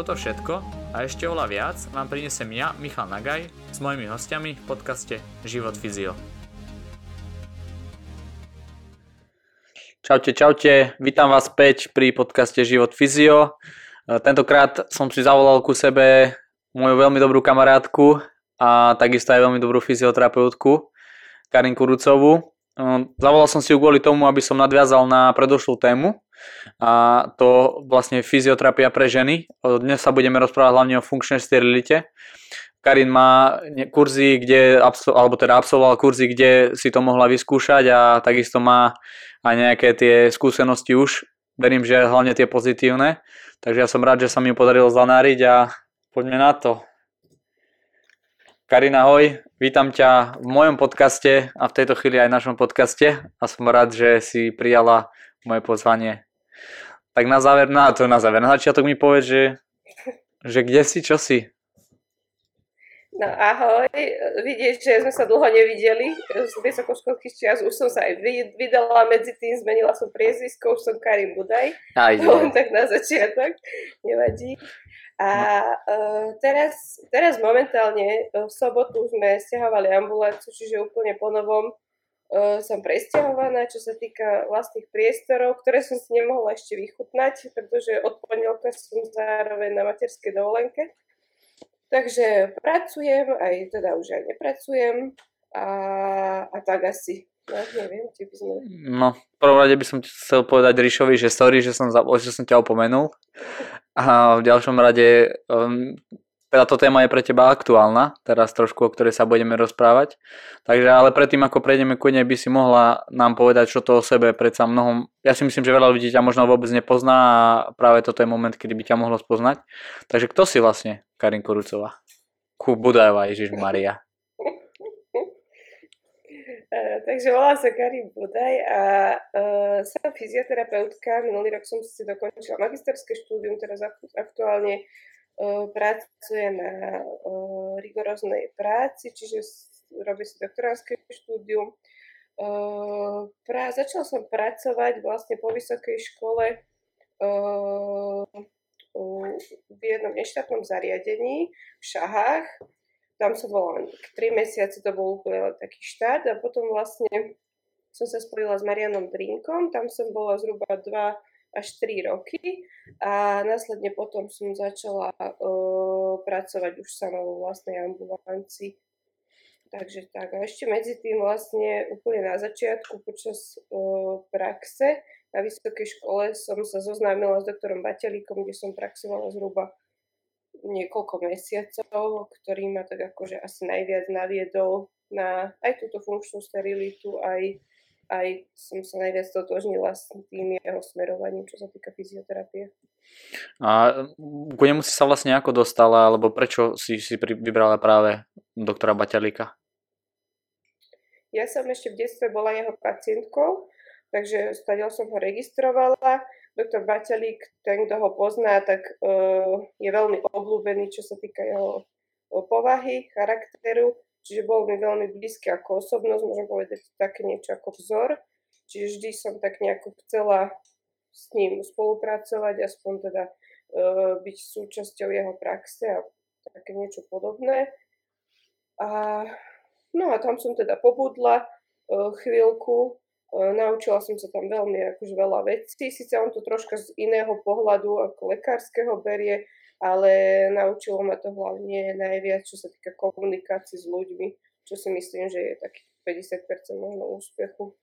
Toto všetko a ešte oľa viac vám prinesem ja, Michal Nagaj, s mojimi hostiami v podcaste Život Fyzio. Čaute, čaute, vítam vás späť pri podcaste Život Fyzio. E, tentokrát som si zavolal ku sebe moju veľmi dobrú kamarátku a takisto aj veľmi dobrú fyzioterapeutku Karinku Rucovú. E, zavolal som si ju kvôli tomu, aby som nadviazal na predošlú tému, a to vlastne fyzioterapia pre ženy. Dnes sa budeme rozprávať hlavne o funkčnej sterilite. Karin má kurzy, kde, alebo teda absolvoval kurzy, kde si to mohla vyskúšať a takisto má aj nejaké tie skúsenosti už. Verím, že hlavne tie pozitívne. Takže ja som rád, že sa mi podarilo zanáriť a poďme na to. Karina, ahoj, vítam ťa v mojom podcaste a v tejto chvíli aj v našom podcaste a som rád, že si prijala moje pozvanie. Tak na záver, na to na záver, na začiatok mi povedz, že, že kde si, čo si? No ahoj, vidíš, že sme sa dlho nevideli z vysokoškolských čias, už som sa aj vydala medzi tým, zmenila som priezvisko, už som Karim Budaj, aj, tak na začiatok, nevadí. A uh, teraz, teraz momentálne v sobotu sme stiahovali ambuláciu, čiže úplne po novom uh, som presťahovaná, čo sa týka vlastných priestorov, ktoré som si nemohla ešte vychutnať, pretože od pondelka som zároveň na materskej dovolenke. Takže pracujem, aj teda už aj nepracujem a, a tak asi. No, neviem, či by sme... No, v prvom rade by som chcel povedať Ríšovi, že sorry, že som, že som ťa opomenul. A v ďalšom rade um, teda to téma je pre teba aktuálna, teraz trošku, o ktorej sa budeme rozprávať. Takže ale predtým, ako prejdeme ku nej, by si mohla nám povedať, čo to o sebe predsa mnohom... Ja si myslím, že veľa ľudí ťa možno vôbec nepozná a práve toto je moment, kedy by ťa mohlo spoznať. Takže kto si vlastne Karin Korucová? Ku Budajová, Ježiš Maria. Uh, takže volám sa Karin Budaj a uh, som fyzioterapeutka. Minulý rok som si dokončila magisterské štúdium, teraz aktuálne pracujem na rigoróznej práci, čiže robím si doktoránske štúdium. Pra, začala som pracovať vlastne po vysokej škole v jednom neštátnom zariadení v Šahách. Tam som bola len 3 mesiace, to bol úplne taký štát a potom vlastne som sa spojila s Marianom Drinkom, tam som bola zhruba 2 až 3 roky a následne potom som začala uh, pracovať už sama vo vlastnej ambulancii. Takže tak. A ešte medzi tým vlastne úplne na začiatku počas uh, praxe na vysokej škole som sa zoznámila s doktorom Batelíkom, kde som praxovala zhruba niekoľko mesiacov, ktorý ma tak akože asi najviac naviedol na aj túto funkčnú sterilitu, aj aj som sa najviac totožnila s tým jeho smerovaním, čo sa týka fyzioterapie. A ku nemu si sa vlastne ako dostala, alebo prečo si si vybrala práve doktora Baťalíka? Ja som ešte v detstve bola jeho pacientkou, takže stadiaľ som ho registrovala. Doktor Baťalík, ten, kto ho pozná, tak uh, je veľmi obľúbený, čo sa týka jeho povahy, charakteru Čiže bol mi veľmi blízky ako osobnosť, môžem povedať také niečo ako vzor. Čiže vždy som tak nejako chcela s ním spolupracovať, aspoň teda uh, byť súčasťou jeho praxe a také niečo podobné. A, no a tam som teda pobudla uh, chvíľku, uh, naučila som sa tam veľmi akože veľa vecí, síce on to troška z iného pohľadu ako lekárskeho berie, ale naučilo ma to hlavne najviac, čo sa týka komunikácie s ľuďmi, čo si myslím, že je taký 50% možno úspechu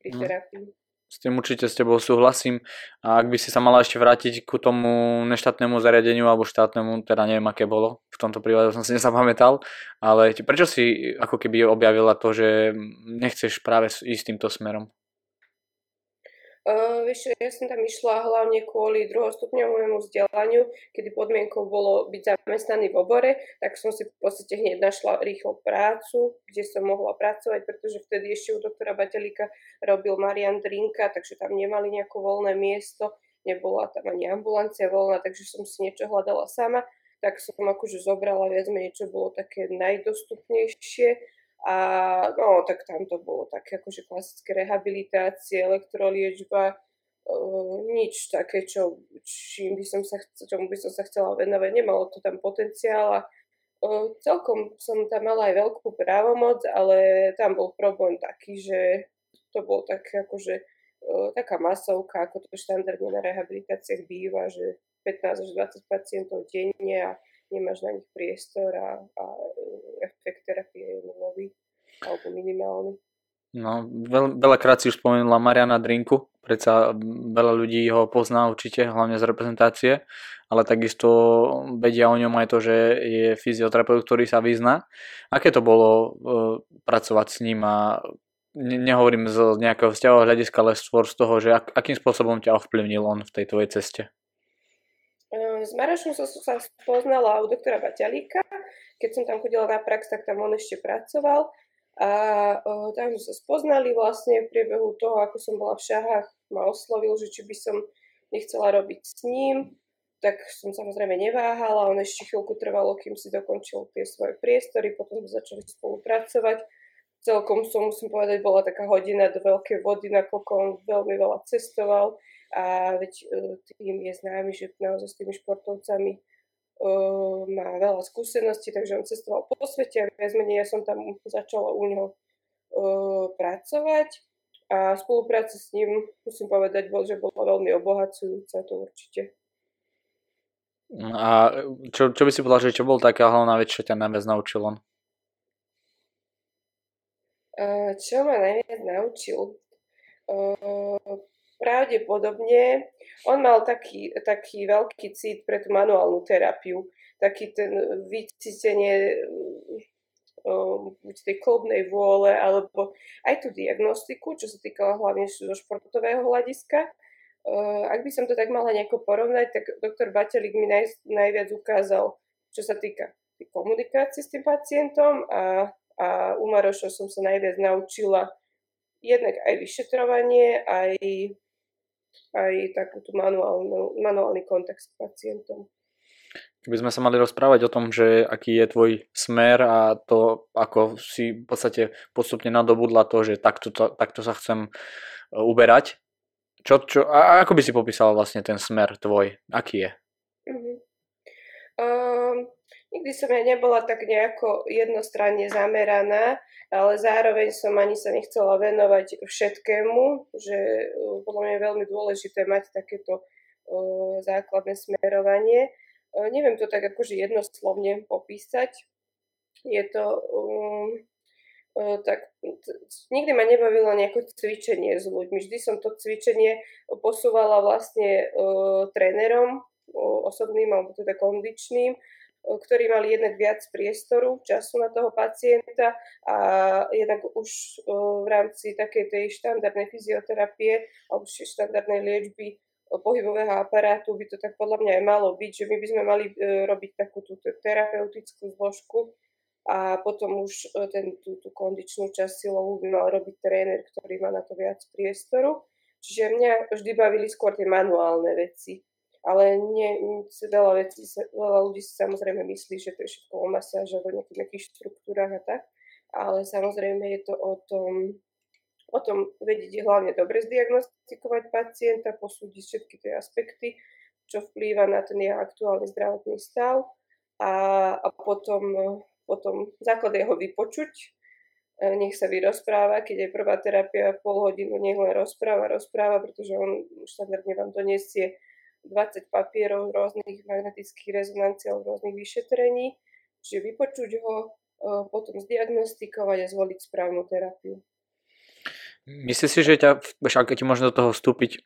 pri no. terapii. S tým určite s tebou súhlasím. A ak by si sa mala ešte vrátiť ku tomu neštátnemu zariadeniu alebo štátnemu, teda neviem, aké bolo, v tomto prípade som si nezapamätal, ale prečo si ako keby objavila to, že nechceš práve ísť týmto smerom? Uh, vieš, ja som tam išla hlavne kvôli druhostupňovému vzdelaniu, kedy podmienkou bolo byť zamestnaný v obore, tak som si v podstate hneď našla rýchlo prácu, kde som mohla pracovať, pretože vtedy ešte u doktora Batelika robil Marian Drinka, takže tam nemali nejaké voľné miesto, nebola tam ani ambulancia voľná, takže som si niečo hľadala sama, tak som akože zobrala viac menej, čo bolo také najdostupnejšie a no, tak tam to bolo také akože klasické rehabilitácie, elektroliečba, nič také, čo, čím by som sa, čomu by som sa chcela venovať. Nemalo to tam potenciál a uh, celkom som tam mala aj veľkú právomoc, ale tam bol problém taký, že to bolo tak akože taká masovka, ako to štandardne na rehabilitáciách býva, že 15 až 20 pacientov denne a nemáš na nich priestor a, a efekt terapie je nulový alebo minimálny. No, veľ, veľakrát si už spomenula Mariana Drinku, predsa veľa ľudí ho pozná určite, hlavne z reprezentácie, ale takisto vedia o ňom aj to, že je fyzioterapeut, ktorý sa vyzná. Aké to bolo uh, pracovať s ním a ne, nehovorím z nejakého vzťahového hľadiska, ale skôr z toho, že ak, akým spôsobom ťa ovplyvnil on v tej tvojej ceste? S Marošom som sa spoznala u doktora Baťalíka. Keď som tam chodila na prax, tak tam on ešte pracoval. A o, tam sme sa spoznali vlastne v priebehu toho, ako som bola v šahách, ma oslovil, že či by som nechcela robiť s ním. Tak som samozrejme neváhala, on ešte chvíľku trvalo, kým si dokončil tie svoje priestory, potom sme začali spolupracovať. Celkom som, musím povedať, bola taká hodina do veľkej vody, nakoľko on veľmi veľa cestoval a veď e, tým je známy, že naozaj s tými športovcami uh, má veľa skúseností, takže on cestoval po svete a viac menej ja som tam začala u neho uh, pracovať a spolupráca s ním, musím povedať, bol, že bola veľmi obohacujúca, to určite. A čo, čo by si povedala, že čo bol taká hlavná vec, čo ťa najviac naučil on? Uh, čo ma najviac naučil? Uh, pravdepodobne on mal taký, taký veľký cít pre tú manuálnu terapiu, taký ten vycítenie um, buď tej klubnej vôle, alebo aj tú diagnostiku, čo sa týkala hlavne zo športového hľadiska. Uh, ak by som to tak mala nejako porovnať, tak doktor Batelik mi naj, najviac ukázal, čo sa týka komunikácie s tým pacientom a, a u Maroša som sa najviac naučila jednak aj vyšetrovanie, aj aj takúto manuálny kontakt s pacientom. Keby sme sa mali rozprávať o tom, že aký je tvoj smer a to, ako si v podstate postupne nadobudla to, že takto, to, takto sa chcem e, uberať, čo, čo, a ako by si popísala vlastne ten smer tvoj? Aký je? Uh-huh. Um, nikdy som ja nebola tak nejako jednostranne zameraná ale zároveň som ani sa nechcela venovať všetkému, že uh, podľa mňa je veľmi dôležité mať takéto uh, základné smerovanie. Uh, neviem to tak akože jednoslovne popísať. Je to um, tak nikdy ma nebavilo nejaké cvičenie s ľuďmi. Vždy som to cvičenie posúvala vlastne uh, trénerom, uh, osobným alebo teda kondičným ktorí mali jednak viac priestoru, času na toho pacienta a jednak už v rámci takej tej štandardnej fyzioterapie alebo štandardnej liečby pohybového aparátu by to tak podľa mňa aj malo byť, že my by sme mali e, robiť takú tú terapeutickú zložku a potom už e, ten, tú, tú kondičnú časť silovú by mal robiť tréner, ktorý má na to viac priestoru. Čiže mňa vždy bavili skôr tie manuálne veci ale nie, veľa, vecí, veľa ľudí si samozrejme myslí, že to je všetko o masáže alebo nejakých, nejakých štruktúrach a tak, ale samozrejme je to o tom, o tom vedieť hlavne dobre zdiagnostikovať pacienta, posúdiť všetky tie aspekty, čo vplýva na ten jeho aktuálny zdravotný stav a, a potom, potom základ jeho vypočuť, e, nech sa vyrozpráva, keď je prvá terapia pol hodinu, nech len rozpráva, rozpráva, pretože on štandardne vám donesie 20 papierov rôznych magnetických rezonancií alebo rôznych vyšetrení, čiže vypočuť ho, e, potom zdiagnostikovať a zvoliť správnu terapiu. Myslíš si, že ťa, keď ti možno do toho vstúpiť,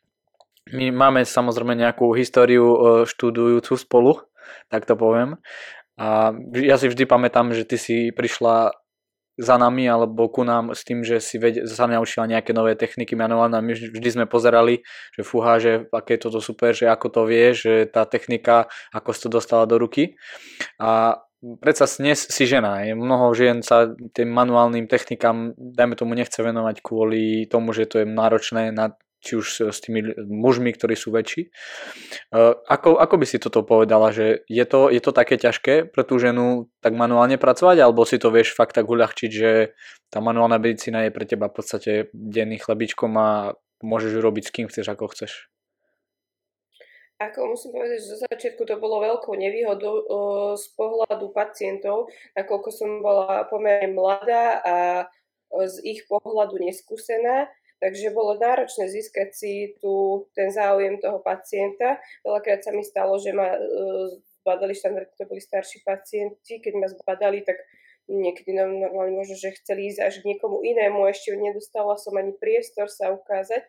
my máme samozrejme nejakú históriu e, študujúcu spolu, tak to poviem. A ja si vždy pamätám, že ty si prišla za nami alebo ku nám s tým, že si ved- sa naučila nejaké nové techniky manuálne a my vždy sme pozerali, že fúha, že aké je toto super, že ako to vie, že tá technika, ako si to dostala do ruky. A predsa dnes si žena, je mnoho žien sa tým manuálnym technikám, dajme tomu, nechce venovať kvôli tomu, že to je náročné na či už s tými mužmi, ktorí sú väčší. Ako, ako by si toto povedala, že je to, je to také ťažké pre tú ženu tak manuálne pracovať, alebo si to vieš fakt tak uľahčiť, že tá manuálna medicína je pre teba v podstate denný chlebičkom a môžeš ju robiť s kým chceš, ako chceš? Ako musím povedať, že zo začiatku to bolo veľkou nevýhodou z pohľadu pacientov, nakoľko som bola pomerne mladá a z ich pohľadu neskúsená Takže bolo náročné získať si tu ten záujem toho pacienta. Veľakrát sa mi stalo, že ma uh, zbadali štandard, to boli starší pacienti. Keď ma zbadali, tak niekedy normálne možno, že chceli ísť až k niekomu inému. Ešte nedostala som ani priestor sa ukázať.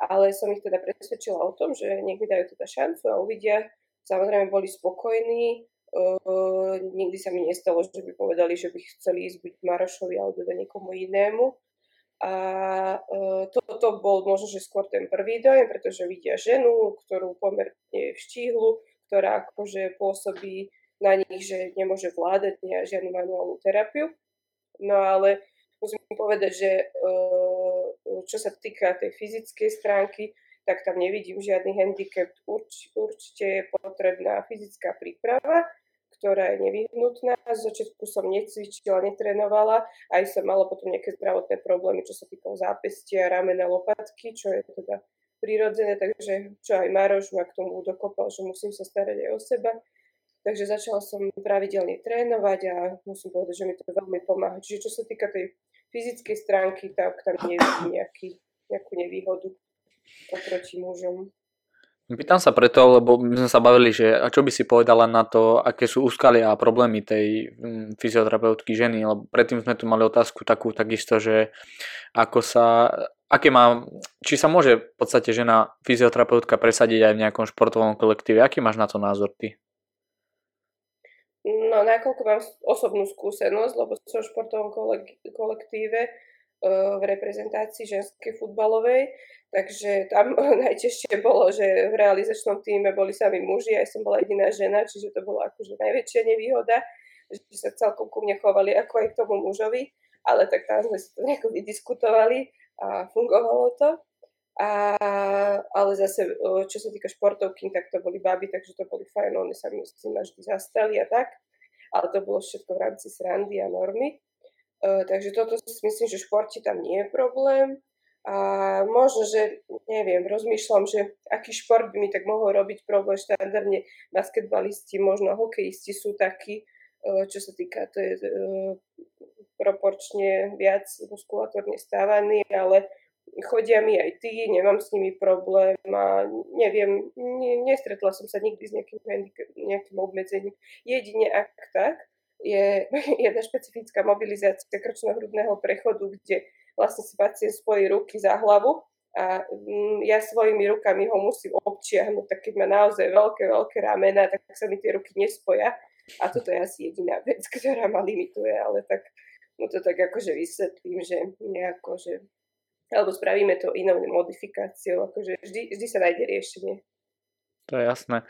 Ale som ich teda presvedčila o tom, že mi dajú teda šancu a uvidia. Samozrejme boli spokojní, Uh, nikdy sa mi nestalo, že by povedali, že by chceli ísť buď Marošovi alebo do niekomu inému. A e, toto bol možno, že skôr ten prvý dojem, pretože vidia ženu, ktorú pomerne vštíhlu, ktorá akože pôsobí na nich, že nemôže vládať žiadnu manuálnu terapiu. No ale musím povedať, že e, čo sa týka tej fyzickej stránky, tak tam nevidím žiadny handicap. Urč, určite je potrebná fyzická príprava, ktorá je nevyhnutná. Z začiatku som necvičila, netrenovala, aj som mala potom nejaké zdravotné problémy, čo sa týkalo zápestia, ramena, lopatky, čo je teda prirodzené, takže čo aj Maroš ma k tomu dokopal, že musím sa starať aj o seba. Takže začala som pravidelne trénovať a musím povedať, že mi to veľmi pomáha. Čiže čo sa týka tej fyzickej stránky, tak tam nevidím nejaký, nejakú nevýhodu oproti mužom. Pýtam sa preto, lebo my sme sa bavili, že a čo by si povedala na to, aké sú úskalia a problémy tej mm, fyzioterapeutky ženy, lebo predtým sme tu mali otázku takú takisto, že ako sa, aké má, či sa môže v podstate žena fyzioterapeutka presadiť aj v nejakom športovom kolektíve, aký máš na to názor ty? No, nakoľko mám osobnú skúsenosť, lebo som v športovom kolektíve, v reprezentácii ženskej futbalovej, takže tam najtežšie bolo, že v realizačnom týme boli sami muži, aj som bola jediná žena, čiže to bola akože najväčšia nevýhoda, že sa celkom ku mne chovali ako aj k tomu mužovi, ale tak tam sme si to nejako vydiskutovali a fungovalo to. A, ale zase, čo sa týka športovky, tak to boli baby, takže to boli fajn, oni sa mi s tým vždy zastali a tak. Ale to bolo všetko v rámci srandy a normy. Uh, takže toto si myslím, že v športe tam nie je problém. A možno, že neviem, rozmýšľam, že aký šport by mi tak mohol robiť problém. Štandardne basketbalisti, možno hokejisti sú takí, uh, čo sa týka, to je uh, proporčne viac muskulatórne stávaní, ale chodia mi aj tí, nemám s nimi problém a neviem, ne, nestretla som sa nikdy s nejakým, nejakým obmedzením. Jedine ak tak, je jedna špecifická mobilizácia krčnohrudného prechodu, kde vlastne si pacient spojí ruky za hlavu a mm, ja svojimi rukami ho musím občiahnuť, tak keď má naozaj veľké, veľké ramena, tak sa mi tie ruky nespoja. A toto je asi jediná vec, ktorá ma limituje, ale tak mu to tak akože vysvetlím, že nejako, že alebo spravíme to inou modifikáciou, akože vždy, vždy sa nájde riešenie. To je jasné.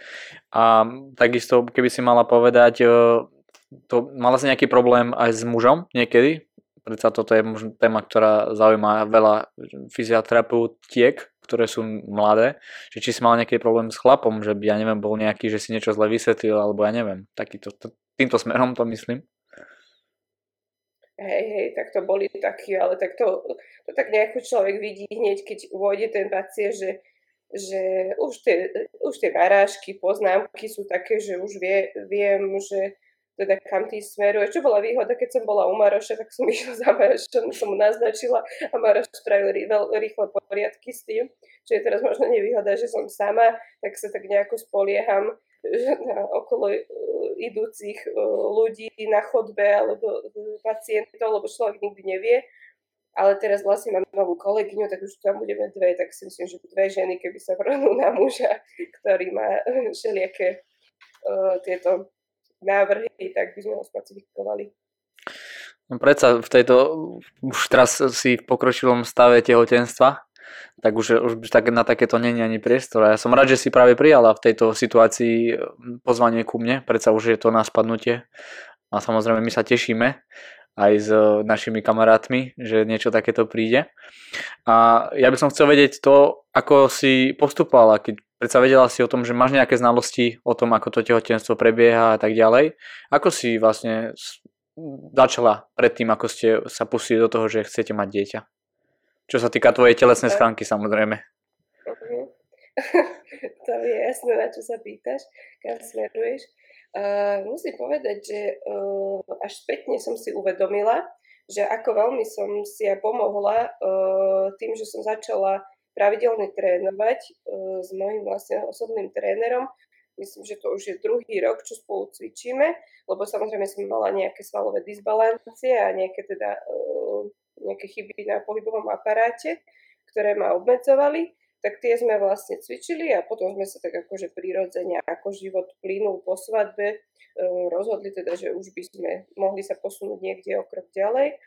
A takisto, keby si mala povedať, to mala si nejaký problém aj s mužom niekedy? Predsa toto je možno téma, ktorá zaujíma veľa fyzioterapeutiek, ktoré sú mladé. Že či si mal nejaký problém s chlapom, že by, ja neviem, bol nejaký, že si niečo zle vysvetlil, alebo ja neviem, takýto, týmto smerom to myslím. Hej, hej, tak to boli takí, ale tak to, to tak nejako človek vidí hneď, keď vôjde ten pacient, že, že už, tie, už tie narážky, poznámky sú také, že už vie, viem, že teda kam tým smeruje. Čo bola výhoda, keď som bola u Maroša, tak som išla za Marošom, som mu naznačila a Maroš spravil rýchle poriadky s tým. Čo je teraz možno nevýhoda, že som sama, tak sa tak nejako spolieham na okolo e, idúcich e, ľudí na chodbe alebo pacientov, lebo človek nikdy nevie. Ale teraz vlastne mám novú kolegyňu, tak už tam budeme dve, tak si myslím, že dve ženy, keby sa vrhnú na muža, ktorý má všelijaké uh, tieto návrhy, tak by sme ho spacifikovali. No predsa v tejto, už teraz si v pokročilom stave tehotenstva, tak už, už tak, na takéto není ani priestor. Ja som rád, že si práve prijala v tejto situácii pozvanie ku mne, predsa už je to na spadnutie. A samozrejme my sa tešíme aj s našimi kamarátmi, že niečo takéto príde. A ja by som chcel vedieť to, ako si postupovala, keď predsa vedela si o tom, že máš nejaké znalosti o tom, ako to tehotenstvo prebieha a tak ďalej. Ako si vlastne začala predtým, ako ste sa pustili do toho, že chcete mať dieťa? Čo sa týka tvojej telesnej schránky samozrejme. Uh-huh. to je jasné, na čo sa pýtaš, kam smeruješ. Uh, musím povedať, že uh, až spätne som si uvedomila, že ako veľmi som si ja pomohla uh, tým, že som začala pravidelne trénovať uh, s mojim vlastne osobným trénerom, myslím, že to už je druhý rok, čo spolu cvičíme, lebo samozrejme som mala nejaké svalové disbalancie a nejaké teda uh, nejaké chyby na pohybovom aparáte, ktoré ma obmedzovali, tak tie sme vlastne cvičili a potom sme sa tak akože prirodzene, ako život plynul po svadbe, uh, rozhodli teda, že už by sme mohli sa posunúť niekde o krok ďalej.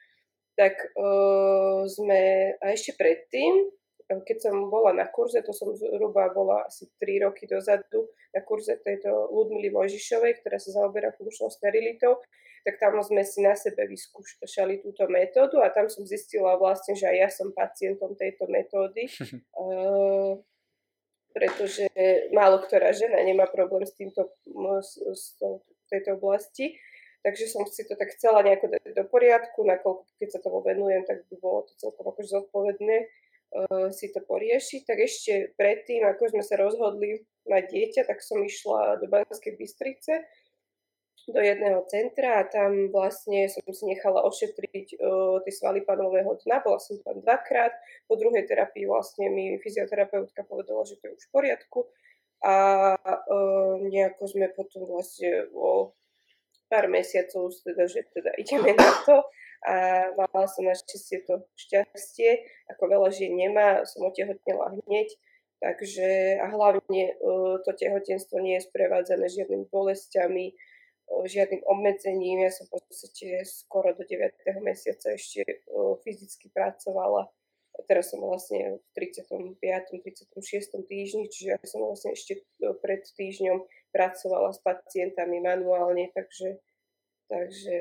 Tak uh, sme, a ešte predtým, keď som bola na kurze, to som zhruba bola asi 3 roky dozadu na kurze tejto Ludmily Mojžišovej, ktorá sa zaoberá funkčnou sterilitou, tak tam sme si na sebe vyskúšali túto metódu a tam som zistila vlastne, že aj ja som pacientom tejto metódy, uh, pretože málo ktorá žena nemá problém s týmto, s, s tejto oblasti. Takže som si to tak chcela nejako dať do poriadku, nakoľko keď sa tomu venujem, tak by bolo to celkom akože zodpovedné si to poriešiť, tak ešte predtým, ako sme sa rozhodli mať dieťa, tak som išla do Banskej Bystrice do jedného centra a tam vlastne som si nechala ošetriť uh, tie svaly panového dna. Bola som tam dvakrát. Po druhej terapii vlastne mi fyzioterapeutka povedala, že to je už v poriadku. A uh, nejako sme potom vlastne o pár mesiacov, teda, že teda ideme na to a mala som našťastie to šťastie, ako veľa žien nemá, som otehotnela hneď, takže a hlavne uh, to tehotenstvo nie je sprevádzané žiadnymi bolestiami, uh, žiadnym obmedzením. Ja som v podstate skoro do 9. mesiaca ešte uh, fyzicky pracovala. Teraz som vlastne v 35. 36. týždni, čiže ja som vlastne ešte pred týždňom pracovala s pacientami manuálne, takže, takže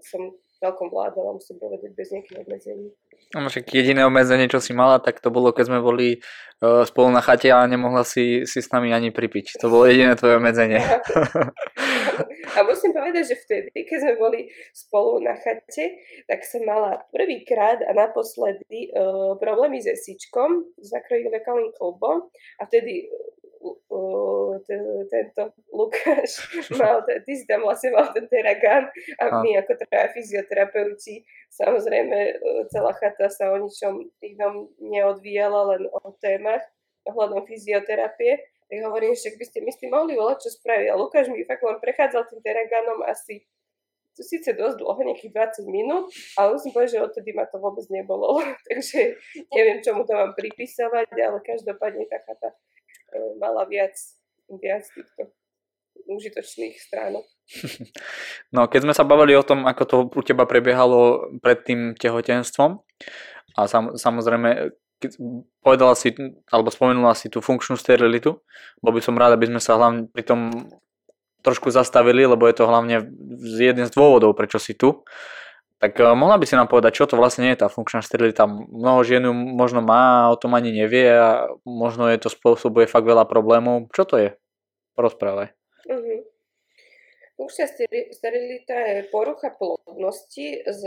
som celkom vládala, musím povedať, bez nejakých obmedzení. No však jediné obmedzenie, čo si mala, tak to bolo, keď sme boli uh, spolu na chate a nemohla si, si s nami ani pripiť. To bolo jediné tvoje obmedzenie. a musím povedať, že vtedy, keď sme boli spolu na chate, tak som mala prvýkrát a naposledy uh, problémy s esičkom, s akrylovekálnym klubom a vtedy tento Lukáš mal, ty si tam vlastne mal ten teragán a my ako teda fyzioterapeuti, samozrejme e, celá chata sa o ničom inom neodvíjala, len o témach ohľadom fyzioterapie. Tak hovorím, že by ste mi s tým mohli volať, čo spraviť. A Lukáš mi fakt len prechádzal tým teragánom asi to síce dosť dlho, nejakých 20 minút, ale musím povedať, že odtedy ma to vôbec nebolo. Takže neviem, čomu to mám pripísavať, ale každopádne tá chata mala viac, viac týchto užitočných stránok. No, keď sme sa bavili o tom, ako to u teba prebiehalo pred tým tehotenstvom a sam, samozrejme povedala si, alebo spomenula si tú funkčnú sterilitu, bo by som rád, aby sme sa hlavne pri tom trošku zastavili, lebo je to hlavne jeden z dôvodov, prečo si tu. Tak eh, mohla by si nám povedať, čo to vlastne je tá funkčná sterilita? Mnoho žien možno má, o tom ani nevie a možno je to spôsobuje fakt veľa problémov. Čo to je? Rozprávaj. Uh-huh. Funkčná sterilita je porucha plodnosti z,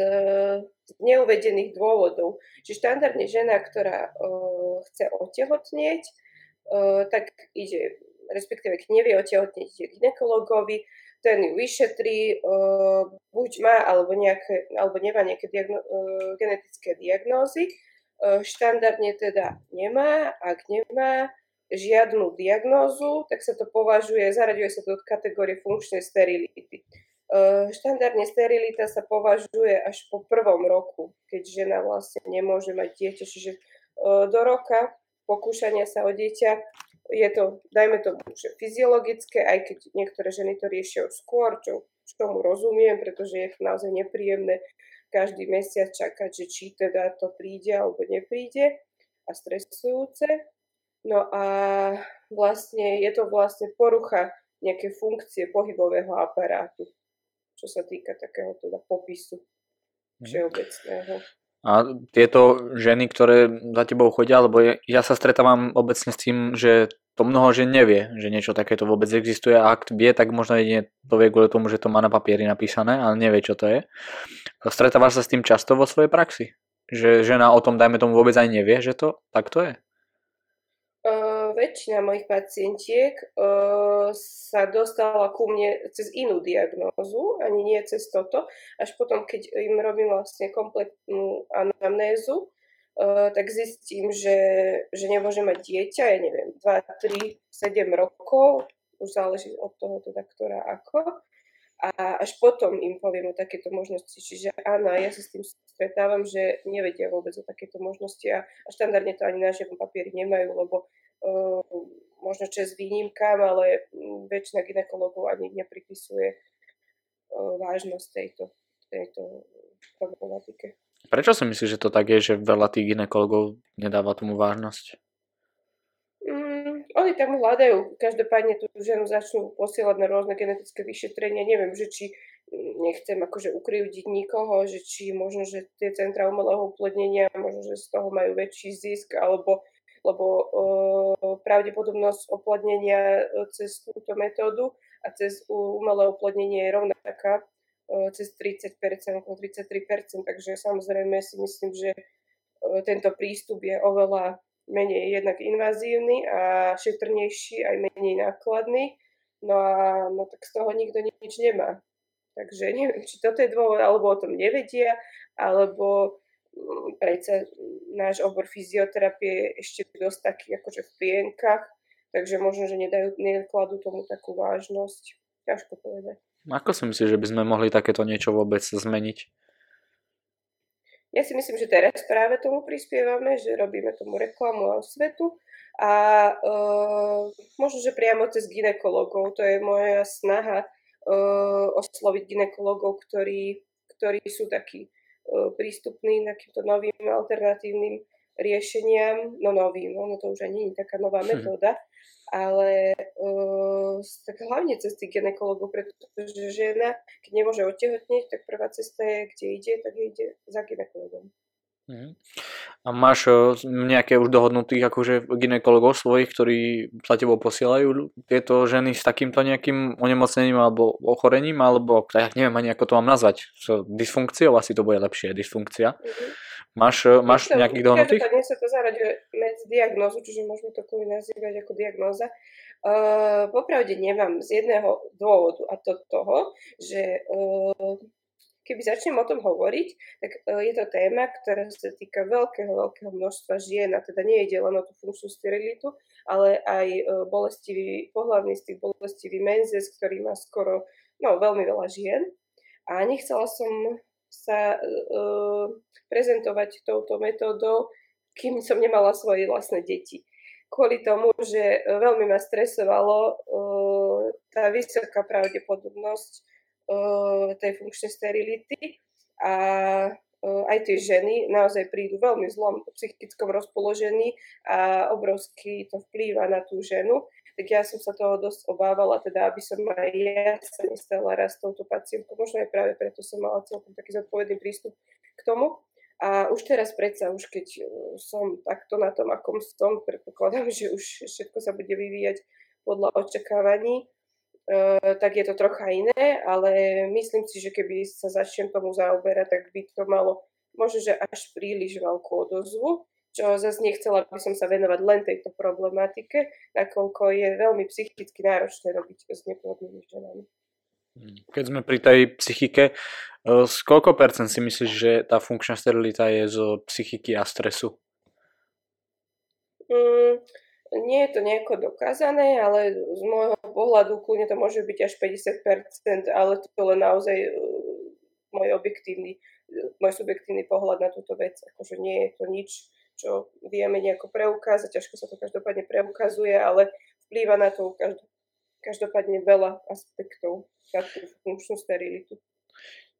z neuvedených dôvodov. Čiže štandardne žena, ktorá uh, chce otehotnieť, uh, tak ide, respektíve k nevie otehotnieť ginekologovi, ten ju vyšetrí, buď má alebo, nejaké, alebo nemá nejaké diagno, genetické diagnózy. Štandardne teda nemá, ak nemá žiadnu diagnózu, tak sa to považuje, zaraďuje sa to do kategórie funkčnej sterility. Štandardne sterilita sa považuje až po prvom roku, keď žena vlastne nemôže mať dieťa, čiže do roka pokúšania sa o dieťa je to, dajme to, že fyziologické, aj keď niektoré ženy to riešia skôr, čo, čo mu rozumiem, pretože je to naozaj nepríjemné každý mesiac čakať, že či teda to príde alebo nepríde a stresujúce. No a vlastne je to vlastne porucha nejaké funkcie pohybového aparátu, čo sa týka takého teda popisu mhm. všeobecného. A tieto ženy, ktoré za tebou chodia, lebo ja sa stretávam obecne s tým, že to mnoho žen nevie, že niečo takéto vôbec existuje a ak vie, tak možno jedine to vie kvôli tomu, že to má na papieri napísané, ale nevie, čo to je. Stretávaš sa s tým často vo svojej praxi? Že žena o tom, dajme tomu, vôbec aj nevie, že to takto je? Väčšina mojich pacientiek uh, sa dostala ku mne cez inú diagnózu, ani nie cez toto. Až potom, keď im robím vlastne kompletnú anamnézu, uh, tak zistím, že, že nemôžem mať dieťa, ja neviem, 2, 3, 7 rokov, už záleží od toho teda, ktorá ako. A až potom im poviem o takéto možnosti. Čiže áno, ja sa s tým stretávam, že nevedia vôbec o takéto možnosti a, a štandardne to ani na žiadnom papieri nemajú, lebo možno čas výnimkám, ale mm, väčšina ginekologov ani nepripisuje ehm, vážnosť tejto, tejto problematike. Prečo si myslíš, že to tak je, že veľa tých ginekologov nedáva tomu vážnosť? Mm, oni tam hľadajú, každopádne tú ženu začnú posielať na rôzne genetické vyšetrenia. Neviem, že či mm, nechcem akože ukryvdiť nikoho, že či možno, že tie centra umelého uplodnenia, možno, že z toho majú väčší zisk, alebo lebo pravdepodobnosť oplodnenia e, cez túto metódu a cez umelé oplodnenie je rovnaká e, cez 30%, okolo 33%, takže samozrejme si myslím, že e, tento prístup je oveľa menej jednak invazívny a šetrnejší, aj menej nákladný. No a no tak z toho nikto nič nemá. Takže neviem, či toto je dôvod, alebo o tom nevedia, alebo predsa náš obor fyzioterapie je ešte dosť taký akože v plienkach, takže možno, že nedajú, nekladú tomu takú vážnosť. Ťažko povedať. Ako si myslíš, že by sme mohli takéto niečo vôbec zmeniť? Ja si myslím, že teraz práve tomu prispievame, že robíme tomu reklamu a osvetu a uh, možno, že priamo cez ginekologov, to je moja snaha uh, osloviť ginekologov, ktorí, ktorí sú takí E, prístupný takýmto novým alternatívnym riešeniam, no novým, no to už ani nie je taká nová hm. metóda, ale uh, tak hlavne cez tých ginekologov, pretože žena, keď nemôže odtehotnieť, tak prvá cesta je, kde ide, tak ide za ginekologom. Mhm. A máš nejaké už dohodnutých akože ginekologov svojich, ktorí sa tebou posielajú tieto ženy s takýmto nejakým onemocnením alebo ochorením, alebo ja neviem ani ako to mám nazvať, so dysfunkciou asi to bude lepšie, dysfunkcia. Mm-hmm. Máš, máš to, nejakých dohodnutých? Dnes sa to zaraďuje medzi diagnózu, čiže môžeme to kvôli nazývať ako diagnóza. Uh, popravde nemám z jedného dôvodu a to toho, že uh, keby začnem o tom hovoriť, tak e, je to téma, ktorá sa týka veľkého, veľkého množstva žien a teda nie ide len o tú funkčnú sterilitu, ale aj e, bolestivý, pohľavný styk, bolestivý menzes, ktorý má skoro, no veľmi veľa žien. A nechcela som sa uh, prezentovať touto metódou, kým som nemala svoje vlastné deti. Kvôli tomu, že veľmi ma stresovalo uh, tá vysoká pravdepodobnosť tej funkčnej sterility a aj tie ženy naozaj prídu veľmi zlom psychickom rozpoložení a obrovský to vplýva na tú ženu. Tak ja som sa toho dosť obávala, teda aby som aj ja sa nestala raz touto pacientkou. Možno aj práve preto som mala celkom taký zodpovedný prístup k tomu. A už teraz predsa, už keď e, som takto na tom, akom som, predpokladám, že už všetko sa bude vyvíjať podľa očakávaní, Eh, tak je to trocha iné, ale myslím si, že keby sa začnem tomu zaoberať, tak by to malo možno, že až príliš veľkú odozvu, čo zase nechcela by som sa venovať len tejto problematike, nakoľko je veľmi psychicky náročné robiť s neplodnými ženami. Hmm. Keď sme pri tej psychike, eh, z koľko percent si myslíš, že tá funkčná sterilita je z psychiky a stresu? Mm, nie je to nejako dokázané, ale z môjho pohľadu kľudne to môže byť až 50%, ale to je len naozaj uh, môj objektívny, uh, môj subjektívny pohľad na túto vec. Akože nie je to nič, čo vieme nejako preukázať, ťažko sa to každopádne preukazuje, ale vplýva na to každopádne veľa aspektov na tú funkčnú sterilitu.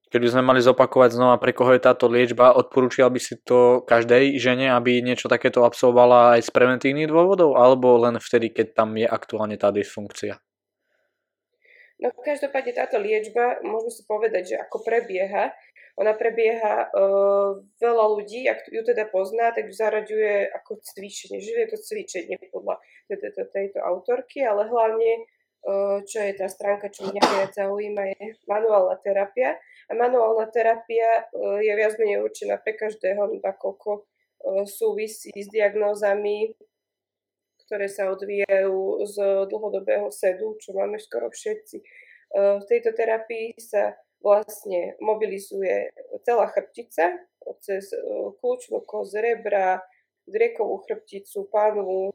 Keby sme mali zopakovať znova, pre koho je táto liečba, odporúčal by si to každej žene, aby niečo takéto absolvovala aj z preventívnych dôvodov, alebo len vtedy, keď tam je aktuálne tá dysfunkcia? No každopádne táto liečba, môžeme si povedať, že ako prebieha, ona prebieha uh, veľa ľudí, ak ju teda pozná, tak zaraďuje ako cvičenie, že je to cvičenie podľa tejto, autorky, ale hlavne, uh, čo je tá stránka, čo mňa viac zaujíma, je manuálna terapia. A manuálna terapia uh, je viac menej určená pre každého, nakoľko uh, súvisí s diagnózami, ktoré sa odvíjajú z dlhodobého sedu, čo máme skoro všetci. Uh, v tejto terapii sa vlastne mobilizuje celá chrbtica cez e, kľúčnú koz rebra, driekovú chrbticu, pánu, e,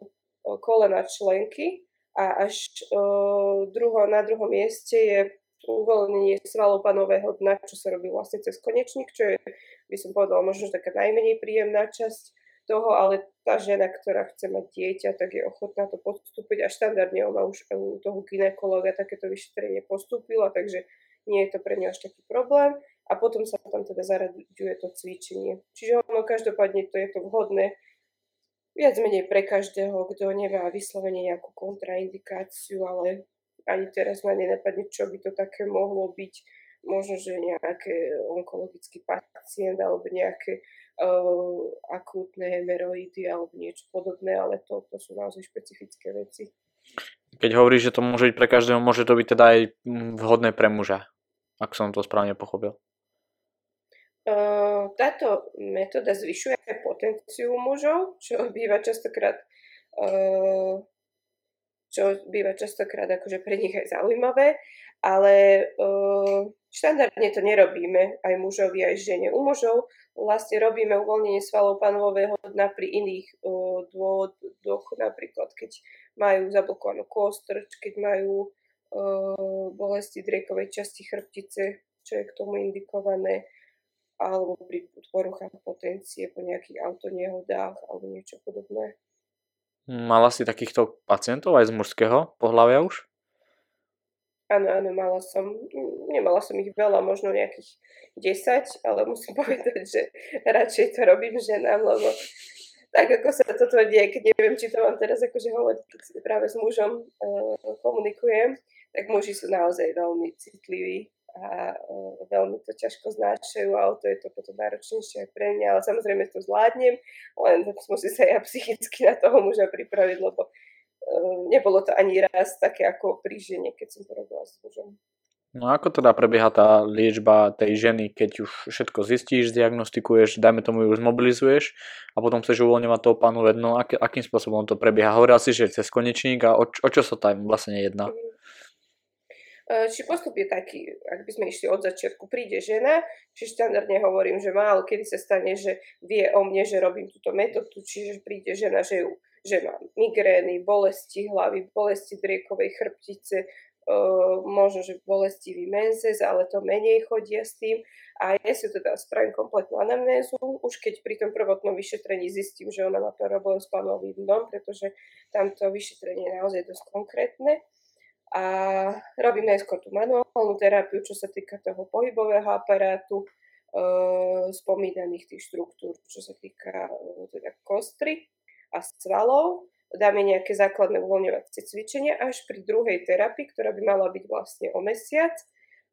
kolena členky a až uh, druho, na druhom mieste je uvoľnenie svalov panového dna, čo sa robí vlastne cez konečník, čo je, by som povedala, možno taká najmenej príjemná časť toho, ale tá žena, ktorá chce mať dieťa, tak je ochotná to postúpiť a štandardne ona už u toho ginekologa takéto vyšetrenie postúpila, takže nie je to pre ňu až taký problém a potom sa tam teda zaraďuje to cvičenie. Čiže ono každopádne to je to vhodné viac menej pre každého, kto nemá vyslovene nejakú kontraindikáciu, ale ani teraz ma nenapadne, čo by to také mohlo byť. Možno, že nejaký onkologický pacient alebo nejaké uh, akútne hemeroidy alebo niečo podobné, ale to, to sú naozaj špecifické veci. Keď hovoríš, že to môže byť pre každého, môže to byť teda aj mm, vhodné pre muža, ak som to správne pochopil. Táto metóda zvyšuje potenciu mužov, čo býva častokrát čo býva častokrát akože pre nich aj zaujímavé, ale štandardne to nerobíme aj mužovi, aj žene. U mužov vlastne robíme uvoľnenie svalov panového dna pri iných dôvodoch, napríklad keď majú zablokovanú kostrč, keď majú uh, bolesti driekovej časti chrbtice, čo je k tomu indikované, alebo pri poruchách potencie po nejakých autonehodách alebo niečo podobné. Mala si takýchto pacientov aj z mužského pohľavia už? Áno, áno, mala som, nemala som ich veľa, možno nejakých 10, ale musím povedať, že radšej to robím ženám, lebo tak ako sa toto deje, keď neviem, či to mám teraz akože hovoriť, práve s mužom uh, komunikujem, tak muži sú naozaj veľmi citliví a uh, veľmi to ťažko znášajú a o to je to potom náročnejšie aj pre mňa, ale samozrejme to zvládnem, len musím sa ja psychicky na toho muža pripraviť, lebo nebolo to ani raz také ako pri žene, keď som to robila s mužom. No ako teda prebieha tá liečba tej ženy, keď už všetko zistíš, diagnostikuješ, dajme tomu ju zmobilizuješ a potom chceš uvoľňovať toho pánu vedno, ak, akým spôsobom to prebieha? Hovoril si, že cez konečník a o, o čo sa tam vlastne jedná? E, či postup je taký, ak by sme išli od začiatku, príde žena, či štandardne hovorím, že málo kedy sa stane, že vie o mne, že robím túto metódu, čiže príde žena, že, ju, že má migrény, bolesti hlavy, bolesti driekovej chrbtice, možno, že bolestivý menzes, ale to menej chodia s tým. A ja si teda spravím kompletnú anamnézu, už keď pri tom prvotnom vyšetrení zistím, že ona má problém s panovým dnom, pretože tamto vyšetrenie je naozaj dosť konkrétne. A robím najskôr tú manuálnu terapiu, čo sa týka toho pohybového aparátu, spomínaných tých štruktúr, čo sa týka teda kostry a svalov dáme nejaké základné uvoľňovacie cvičenia až pri druhej terapii, ktorá by mala byť vlastne o mesiac,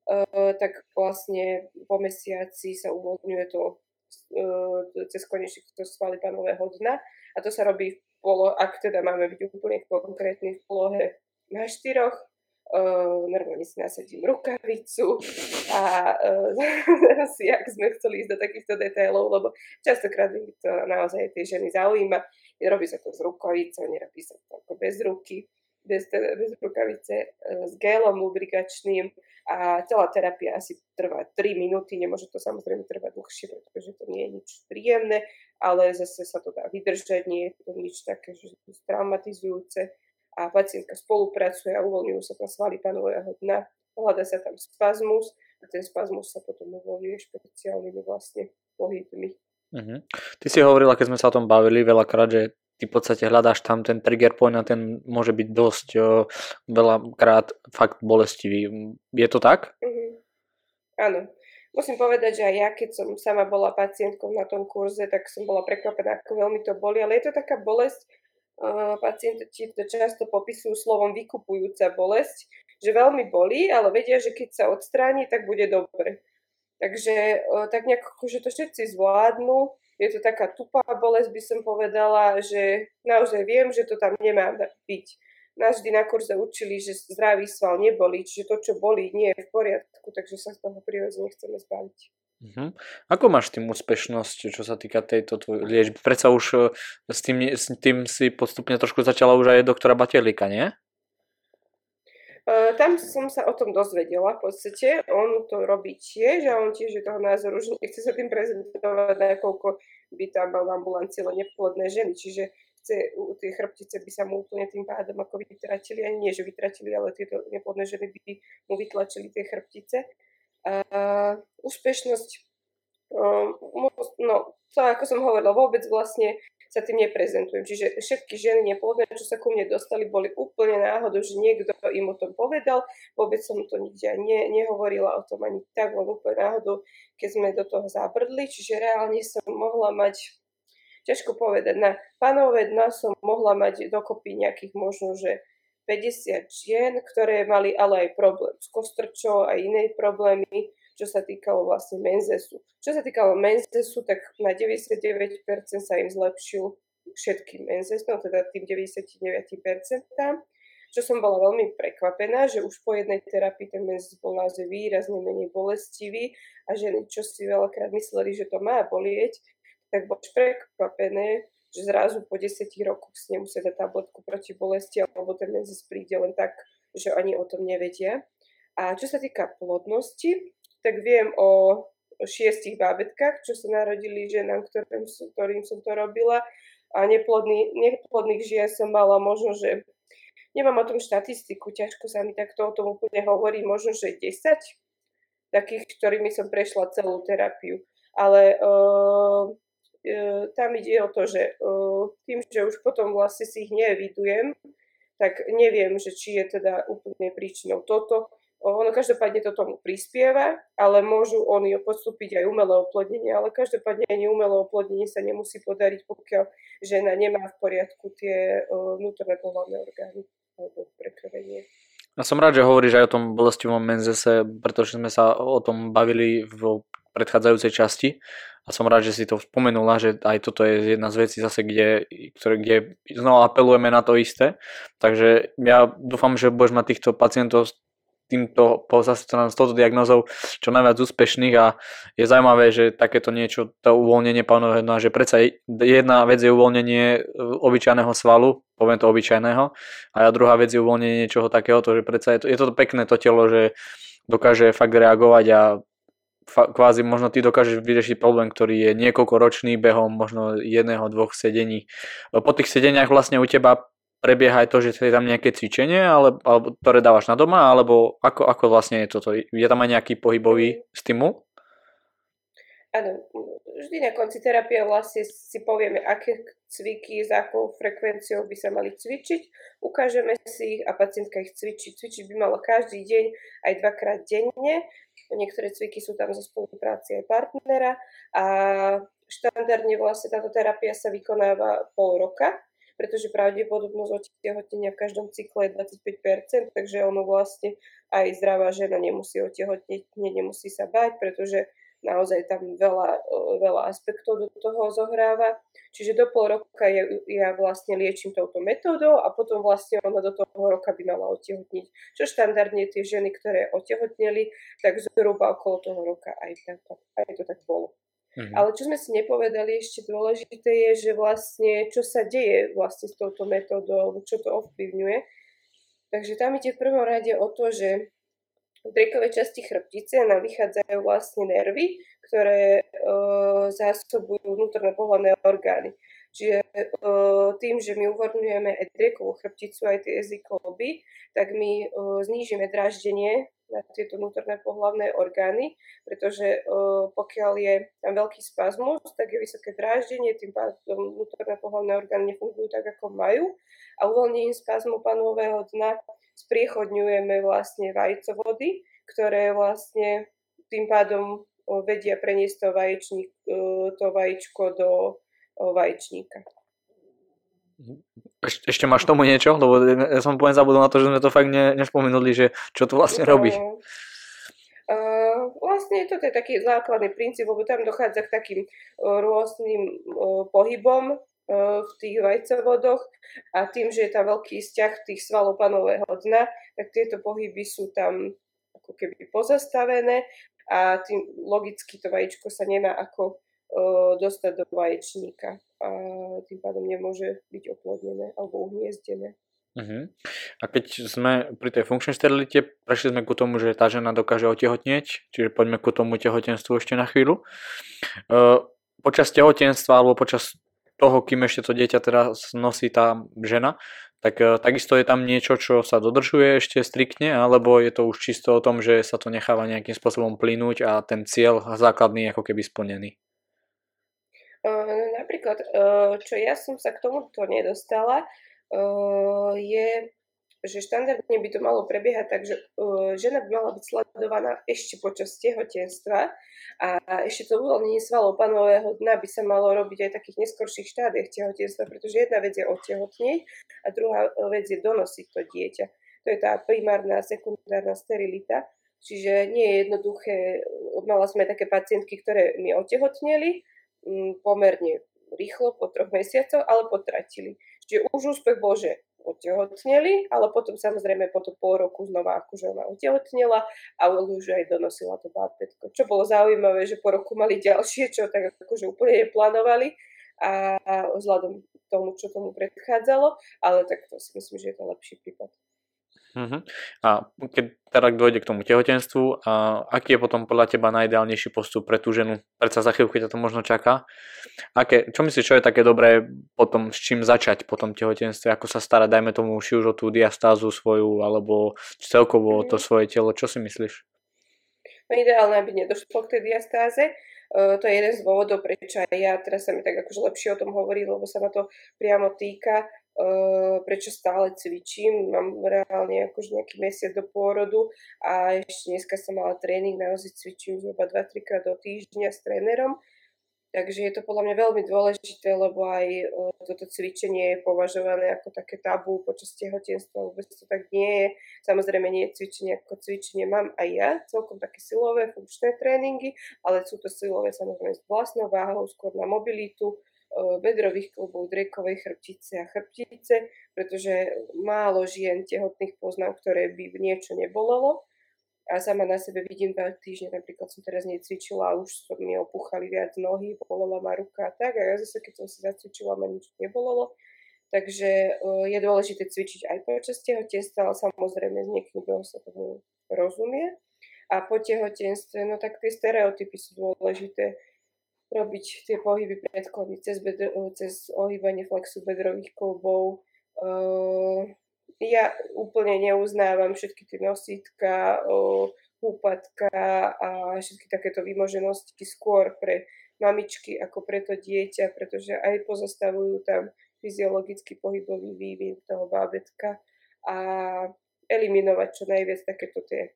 uh, tak vlastne po mesiaci sa uvoľňuje to uh, cez konečník to svaly panového dna. A to sa robí v polo, ak teda máme byť úplne konkrétny v polohe na štyroch, uh, normálne si nasadím rukavicu a uh, si, ak sme chceli ísť do takýchto detailov, lebo častokrát to naozaj tie ženy zaujíma, Nerobí sa to z rukavice, nerobí sa to ako bez ruky, bez, bez rukavice, e, s gélom lubrikačným. A celá terapia asi trvá 3 minúty, nemôže to samozrejme trvať dlhšie, pretože to nie je nič príjemné, ale zase sa to dá vydržať, nie je to nič také že traumatizujúce. A pacientka spolupracuje a uvoľňujú sa tam svaly panového dna, hľada sa tam spazmus a ten spazmus sa potom uvoľňuje špeciálnymi vlastne pohybmi Uh-huh. Ty si hovorila, keď sme sa o tom bavili veľakrát, že ty v podstate hľadáš tam ten trigger point a ten môže byť dosť o, veľakrát fakt bolestivý. Je to tak? Uh-huh. Áno. Musím povedať, že aj ja, keď som sama bola pacientkou na tom kurze, tak som bola prekvapená, ako veľmi to boli, ale je to taká bolesť, uh, pacienti to často popisujú slovom vykupujúca bolesť, že veľmi bolí, ale vedia, že keď sa odstráni, tak bude dobre. Takže tak nejako, že to všetci zvládnu, je to taká tupá bolesť, by som povedala, že naozaj viem, že to tam nemá byť nás vždy na kurze učili, že zdravý sval nebolí, čiže to, čo bolí, nie je v poriadku, takže sa z toho prirodzene chceme zbaviť. Uh-huh. Ako máš tým úspešnosť, čo sa týka tejto tvojej liečby? Predsa už e, s tým, s tým si postupne trošku začala už aj doktora Batelika, nie? Uh, tam som sa o tom dozvedela v podstate. On to robí tiež a on tiež je toho názoru, že nechce sa tým prezentovať, nakoľko by tam mal v ambulancii len neplodné ženy. Čiže chce, tie chrbtice by sa mu úplne tým pádom ako vytratili, ani nie, že vytratili, ale tieto neplodné ženy by mu vytlačili tie chrbtice. A úspešnosť, um, no to ako som hovorila, vôbec vlastne sa tým neprezentujem. Čiže všetky ženy neplodné, čo sa ku mne dostali, boli úplne náhodou, že niekto im o tom povedal. Vôbec som to nikde ne, nehovorila o tom ani tak, len úplne náhodou, keď sme do toho zabrdli. Čiže reálne som mohla mať ťažko povedať. Na panové dna som mohla mať dokopy nejakých možno, že 50 žien, ktoré mali ale aj problém s kostrčou a iné problémy, čo sa týkalo vlastne menzesu. Čo sa týkalo menzesu, tak na 99% sa im zlepšil všetkým menzes, no teda tým 99%. Čo som bola veľmi prekvapená, že už po jednej terapii ten menzes bol naozaj výrazne menej bolestivý a ženy, čo si veľakrát mysleli, že to má bolieť, tak boli prekvapené, že zrazu po 10 rokoch si nemusia dať tabletku proti bolesti, alebo ten menzis príde len tak, že ani o tom nevedia. A čo sa týka plodnosti, tak viem o šiestich bábetkách, čo sa narodili ženám, ktorým, ktorým som to robila. A neplodný, neplodných žien som mala možno, že nemám o tom štatistiku, ťažko sa mi takto o tom úplne hovorí, možno, že 10 takých, ktorými som prešla celú terapiu. Ale uh, E, tam ide o to, že e, tým, že už potom vlastne si ich neevidujem, tak neviem, že či je teda úplne príčinou toto. Ono každopádne to tomu prispieva, ale môžu oni postúpiť aj umelé oplodnenie, ale každopádne ani umelé oplodnenie sa nemusí podariť, pokiaľ žena nemá v poriadku tie e, vnútorné pohľadné orgány alebo prekrvenie. Ja som rád, že hovoríš aj o tom bolestivom menzese, pretože sme sa o tom bavili v predchádzajúcej časti a som rád, že si to spomenula, že aj toto je jedna z vecí zase, kde, ktoré, kde znova apelujeme na to isté. Takže ja dúfam, že budeš mať týchto pacientov týmto, s touto diagnozou čo najviac úspešných a je zaujímavé, že takéto niečo, to uvoľnenie pánového no že predsa jedna vec je uvoľnenie e, obyčajného svalu, poviem to obyčajného, a druhá vec je uvoľnenie niečoho takého, že predsa je to, je to pekné to telo, že dokáže fakt reagovať a kvázi možno ty dokážeš vyriešiť problém, ktorý je niekoľko ročný behom možno jedného, dvoch sedení. Po tých sedeniach vlastne u teba prebieha aj to, že je tam nejaké cvičenie, ale, alebo ktoré dávaš na doma, alebo ako, ako vlastne je toto? Je tam aj nejaký pohybový stimul? Áno, vždy na konci terapie vlastne si povieme, aké cviky, s akou frekvenciou by sa mali cvičiť. Ukážeme si ich a pacientka ich cvičí. Cvičiť by mala každý deň aj dvakrát denne. Niektoré cviky sú tam zo spolupráci aj partnera a štandardne vlastne táto terapia sa vykonáva pol roka, pretože pravdepodobnosť otehotnenia v každom cykle je 25%, takže ono vlastne aj zdravá žena nemusí otehotniť, nemusí sa bať, pretože naozaj tam veľa, veľa aspektov do toho zohráva. Čiže do pol roka ja, ja vlastne liečím touto metódou a potom vlastne ona do toho roka by mala otehotniť. Čo štandardne tie ženy, ktoré otehotneli, tak zhruba okolo toho roka aj, tak, aj to tak bolo. Mhm. Ale čo sme si nepovedali ešte dôležité je, že vlastne čo sa deje vlastne s touto metódou, čo to ovplyvňuje. Takže tam ide v prvom rade o to, že v driekovej časti chrbtice nám vychádzajú vlastne nervy, ktoré e, zásobujú vnútorné pohľadné orgány. Čiže e, tým, že my uvoľňujeme aj driekovú chrbticu, aj tie ezikolby, tak my e, znížime draždenie na tieto vnútorné pohlavné orgány, pretože pokiaľ je tam veľký spazmus, tak je vysoké dráždenie, tým pádom vnútorné pohlavné orgány nefungujú tak, ako majú a uvoľnením spazmu panového dna spriechodňujeme vlastne vajcovody, ktoré vlastne tým pádom vedia preniesť to, vaječník, to vajíčko do vaječníka. Eš, ešte máš tomu niečo? Lebo ja som poviem zabudol na to, že sme to fakt ne, nespomenuli, že čo to vlastne robí. Uh, vlastne toto je taký základný princíp, lebo tam dochádza k takým uh, rôznym uh, pohybom v tých vajcovodoch a tým, že je tam veľký vzťah tých svalov panového dna, tak tieto pohyby sú tam ako keby pozastavené a tým logicky to vajíčko sa nemá ako dostať do vaječníka a tým pádom nemôže byť oplodnené alebo uhniezdené. Uh-huh. A keď sme pri tej funkčnej sterilite, prešli sme ku tomu, že tá žena dokáže otehotnieť, čiže poďme ku tomu tehotenstvu ešte na chvíľu. Uh, počas tehotenstva alebo počas toho, kým ešte to dieťa teraz nosí tá žena, tak uh, takisto je tam niečo, čo sa dodržuje ešte striktne, alebo je to už čisto o tom, že sa to necháva nejakým spôsobom plynúť a ten cieľ základný je ako keby splnený. Uh, napríklad, uh, čo ja som sa k tomuto nedostala, uh, je, že štandardne by to malo prebiehať tak, že žena by mala byť sledovaná ešte počas tehotenstva a ešte to uvoľnenie svalov panového dna by sa malo robiť aj v takých neskorších štádiach tehotenstva, pretože jedna vec je otehotnieť a druhá vec je donosiť to dieťa. To je tá primárna a sekundárna sterilita. Čiže nie je jednoduché, mala sme také pacientky, ktoré mi otehotneli, pomerne rýchlo, po troch mesiacoch, ale potratili. Čiže už úspech bol, že otehotneli, ale potom samozrejme po to pol roku znova akože ona otehotnela a už aj donosila to bábätko. Čo bolo zaujímavé, že po roku mali ďalšie, čo tak akože úplne neplánovali a vzhľadom tomu, čo tomu predchádzalo, ale tak to si myslím, že je to lepší prípad. Uh-huh. A keď teda dojde k tomu tehotenstvu, a aký je potom podľa teba najideálnejší postup pre tú ženu? Predsa za chvíľku ťa to možno čaká. Aké, čo myslíš, čo je také dobré potom, s čím začať po tom tehotenstve? Ako sa starať, dajme tomu, či už o tú diastázu svoju, alebo celkovo o to mhm. svoje telo? Čo si myslíš? No ideálne, aby nedošlo k tej diastáze. Uh, to je jeden z dôvodov, prečo aj ja teraz sa mi tak akože lepšie o tom hovorí, lebo sa ma to priamo týka prečo stále cvičím. Mám reálne akože nejaký mesiac do pôrodu a ešte dneska som mala tréning, naozaj cvičím zhruba 2-3 krát do týždňa s trénerom. Takže je to podľa mňa veľmi dôležité, lebo aj toto cvičenie je považované ako také tabu počas tehotenstva, vôbec to tak nie je. Samozrejme nie je cvičenie ako cvičenie mám aj ja, celkom také silové, funkčné tréningy, ale sú to silové samozrejme s vlastnou váhou, skôr na mobilitu, bedrových klubov, drekovej chrbtice a chrbtice, pretože málo žien tehotných poznám, ktoré by niečo nebolelo. A sama na sebe vidím dva týždne, napríklad som teraz necvičila a už mi opúchali viac nohy, bolela ma ruka a tak. A ja zase, keď som si zacvičila, ma nič nebolelo. Takže je dôležité cvičiť aj počas tehotenstva, ale samozrejme s niekým, kto sa tomu rozumie. A po tehotenstve, no tak tie stereotypy sú dôležité robiť tie pohyby predklady cez, bedr- cez ohýbanie flexu bedrových klubov. Uh, ja úplne neuznávam všetky tie nosítka, uh, húpatka a všetky takéto vymoženosti skôr pre mamičky ako pre to dieťa, pretože aj pozastavujú tam fyziologický pohybový vývin toho bábetka a eliminovať čo najviac takéto tie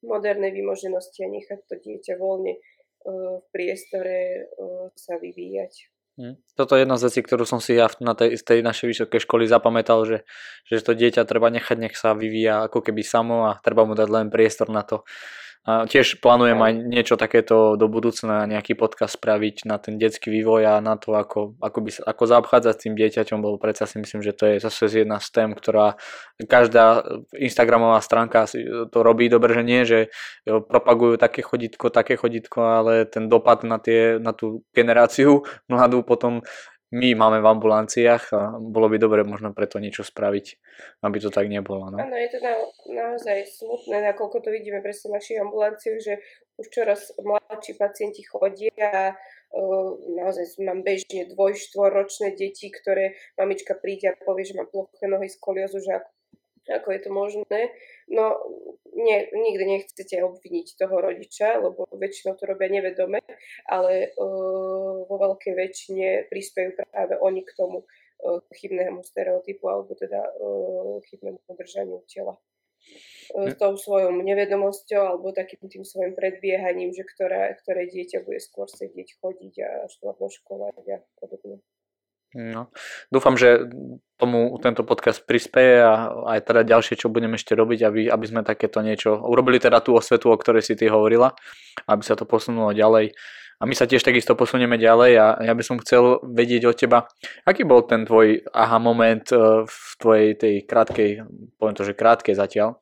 moderné vymoženosti a nechať to dieťa voľne v priestore sa vyvíjať. Hm. Toto je jedna z vecí, ktorú som si ja na tej, tej našej vysokej školy zapamätal, že, že to dieťa treba nechať, nech sa vyvíja ako keby samo a treba mu dať len priestor na to, a tiež plánujem aj niečo takéto do budúcna, nejaký podcast spraviť na ten detský vývoj a na to, ako, ako, by ako zaobchádzať s tým dieťaťom, lebo predsa si myslím, že to je zase jedna z tém, ktorá každá Instagramová stránka to robí dobre, že nie, že propagujú také chodítko, také chodítko, ale ten dopad na, tie, na tú generáciu mladú potom my máme v ambulanciách a bolo by dobre možno preto niečo spraviť, aby to tak nebolo. No. Áno, je to na, naozaj smutné, nakoľko to vidíme presne v našich ambulanciách, že už čoraz mladší pacienti chodia a naozaj mám bežne dvoj, štvorročné deti, ktoré mamička príde a povie, že má ploché nohy, skoliozu, že ako, ako je to možné. No, nie, nikdy nechcete obviniť toho rodiča, lebo väčšinou to robia nevedome, ale uh, vo veľkej väčšine prispejú práve oni k tomu uh, chybnému stereotypu alebo teda uh, chybnému podržaniu tela. S tou svojou nevedomosťou alebo takým tým svojim predbiehaním, že ktoré, ktoré dieťa bude skôr sedieť, chodiť a študovať do a podobne. No. Dúfam, že tomu tento podcast prispieje a aj teda ďalšie, čo budeme ešte robiť, aby, aby sme takéto niečo urobili teda tú osvetu, o ktorej si ty hovorila, aby sa to posunulo ďalej. A my sa tiež takisto posunieme ďalej a ja by som chcel vedieť od teba, aký bol ten tvoj aha moment e, v tvojej tej krátkej, poviem to, že krátkej zatiaľ,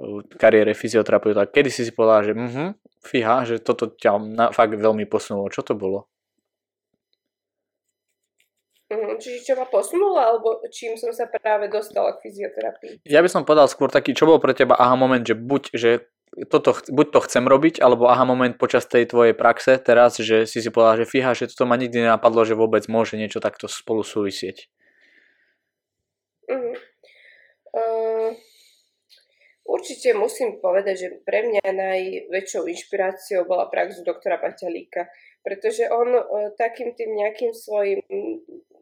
e, kariére fyzioterapeuta. Kedy si si povedal, že uh-huh, fíha, že toto ťa na, fakt veľmi posunulo. Čo to bolo? Uh-huh. Čiže čo ma posunulo, alebo čím som sa práve dostala k fyzioterapii? Ja by som povedal skôr taký, čo bol pre teba aha moment, že buď, že toto, buď to chcem robiť, alebo aha moment počas tej tvojej praxe teraz, že si si povedal, že fíha, že toto ma nikdy nenapadlo, že vôbec môže niečo takto spolu súvisieť. Uh-huh. Uh, určite musím povedať, že pre mňa najväčšou inšpiráciou bola prax doktora Paťalíka, pretože on uh, takým tým nejakým svojim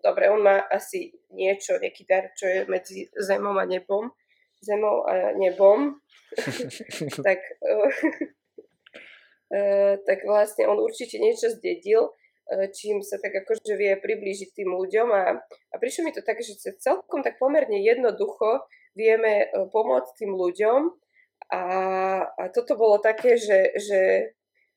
dobre, on má asi niečo, nejaký dar, čo je medzi zemou a nebom, zemou a nebom, tak, uh, tak vlastne on určite niečo zdedil, uh, čím sa tak akože vie priblížiť tým ľuďom a, a prišlo mi to tak, že celkom tak pomerne jednoducho vieme pomôcť tým ľuďom. A, a toto bolo také, že, že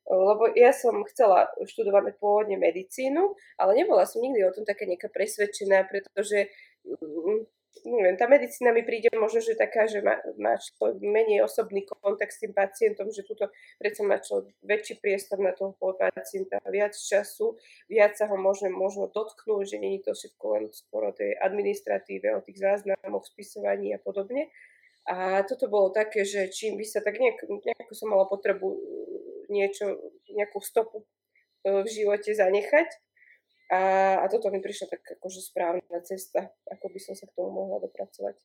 lebo ja som chcela študovať pôvodne medicínu, ale nebola som nikdy o tom taká nejaká presvedčená, pretože mm, neviem, tá medicína mi príde možno, že taká, že má, má menej osobný kontakt s tým pacientom, že túto predsa má čo väčší priestor na toho pacienta, viac času, viac sa ho môžem možno dotknúť, že je to všetko len skôr o tej administratíve, o tých záznamoch, spisovaní a podobne. A toto bolo také, že čím by sa tak nejak, nejako som mala potrebu niečo, nejakú stopu e, v živote zanechať. A, a toto mi prišla tak akože správna cesta, ako by som sa k tomu mohla dopracovať.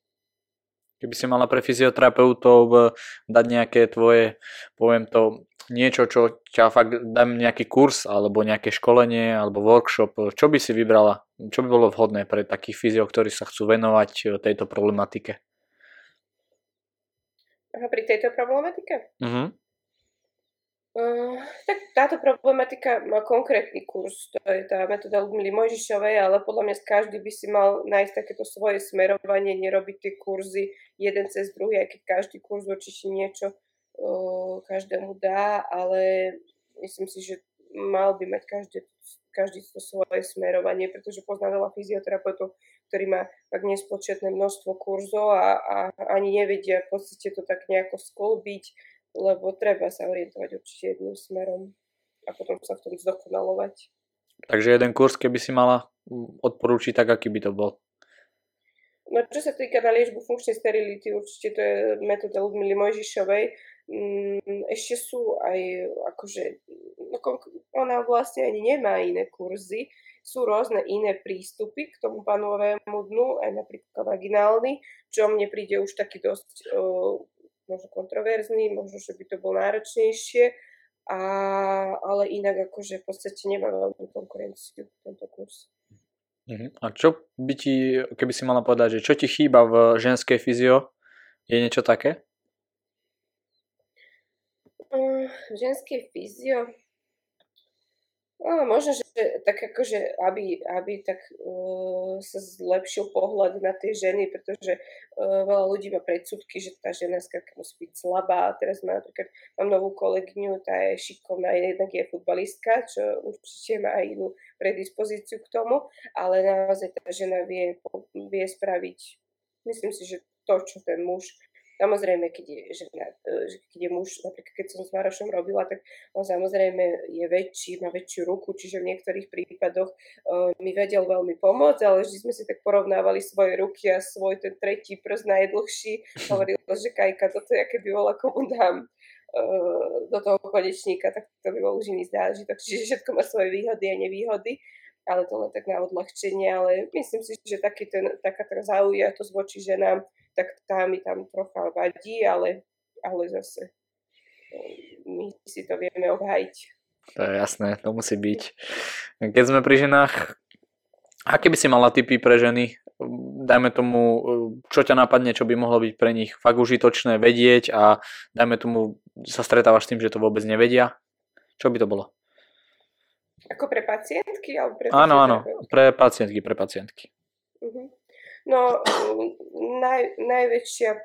Keby si mala pre fyzioterapeutov e, dať nejaké tvoje, poviem to, niečo, čo ťa fakt dám nejaký kurz, alebo nejaké školenie, alebo workshop, čo by si vybrala? Čo by bolo vhodné pre takých fyzio, ktorí sa chcú venovať e, tejto problematike? Aha, pri tejto problematike? Uh-huh. Uh, tak táto problematika má konkrétny kurz, to je tá metóda Ludmily Mojžišovej, ale podľa mňa každý by si mal nájsť takéto svoje smerovanie, nerobiť tie kurzy jeden cez druhý, aj keď každý kurz určite niečo uh, každému dá, ale myslím si, že mal by mať každý, každý to svoje smerovanie, pretože poznám veľa fyzioterapeutov, ktorí má tak nespočetné množstvo kurzov a, a ani nevedia v podstate to tak nejako skolbiť lebo treba sa orientovať určite jedným smerom a potom sa v tom zdokonalovať. Takže jeden kurz, keby si mala odporúčiť, tak aký by to bol? No čo sa týka na liečbu funkčnej sterility, určite to je metóda Ludmily Mojžišovej. Mm, ešte sú aj, akože, no, ona vlastne ani nemá iné kurzy, sú rôzne iné prístupy k tomu panovému dnu, aj napríklad vaginálny, čo mne príde už taký dosť možno kontroverzný, možno, že by to bolo náročnejšie, a, ale inak akože v podstate nemá veľkú konkurenciu tento kurz. Uh-huh. A čo by ti, keby si mala povedať, že čo ti chýba v ženskej fyzio? Je niečo také? Uh, v ženskej fyzio? No, možno, že tak akože, aby, aby tak uh, sa zlepšil pohľad na tie ženy, pretože uh, veľa ľudí má predsudky, že tá žena skrátka musí byť slabá. Teraz má napríklad, mám novú kolegyňu, tá je šikovná, jednak je futbalistka, čo určite má aj inú predispozíciu k tomu, ale naozaj tá žena vie, vie spraviť, myslím si, že to, čo ten muž Samozrejme, keď je, žena, e, keď je muž, napríklad keď som s Marošom robila, tak on samozrejme je väčší, má väčšiu ruku, čiže v niektorých prípadoch uh, mi vedel veľmi pomôcť, ale vždy sme si tak porovnávali svoje ruky a svoj ten tretí prst najdlhší. Hovoril, že Kajka, toto je, keby bola komu dám uh, do toho konečníka, tak to by bol už iný zážitok. Čiže všetko má svoje výhody a nevýhody ale to len tak na odľahčenie, ale myslím si, že taký ten, taká tá zaujatosť voči ženám tak tá mi tam trocha vadí, ale, ale zase my si to vieme obhajiť. To je jasné, to musí byť. Keď sme pri ženách, aké by si mala typy pre ženy? Dajme tomu, čo ťa napadne, čo by mohlo byť pre nich fakt užitočné vedieť a dajme tomu, sa stretávaš s tým, že to vôbec nevedia? Čo by to bolo? Ako pre pacientky? Alebo pre áno, áno, pre pacientky, pre pacientky. Uh-huh. No, naj, najväčšia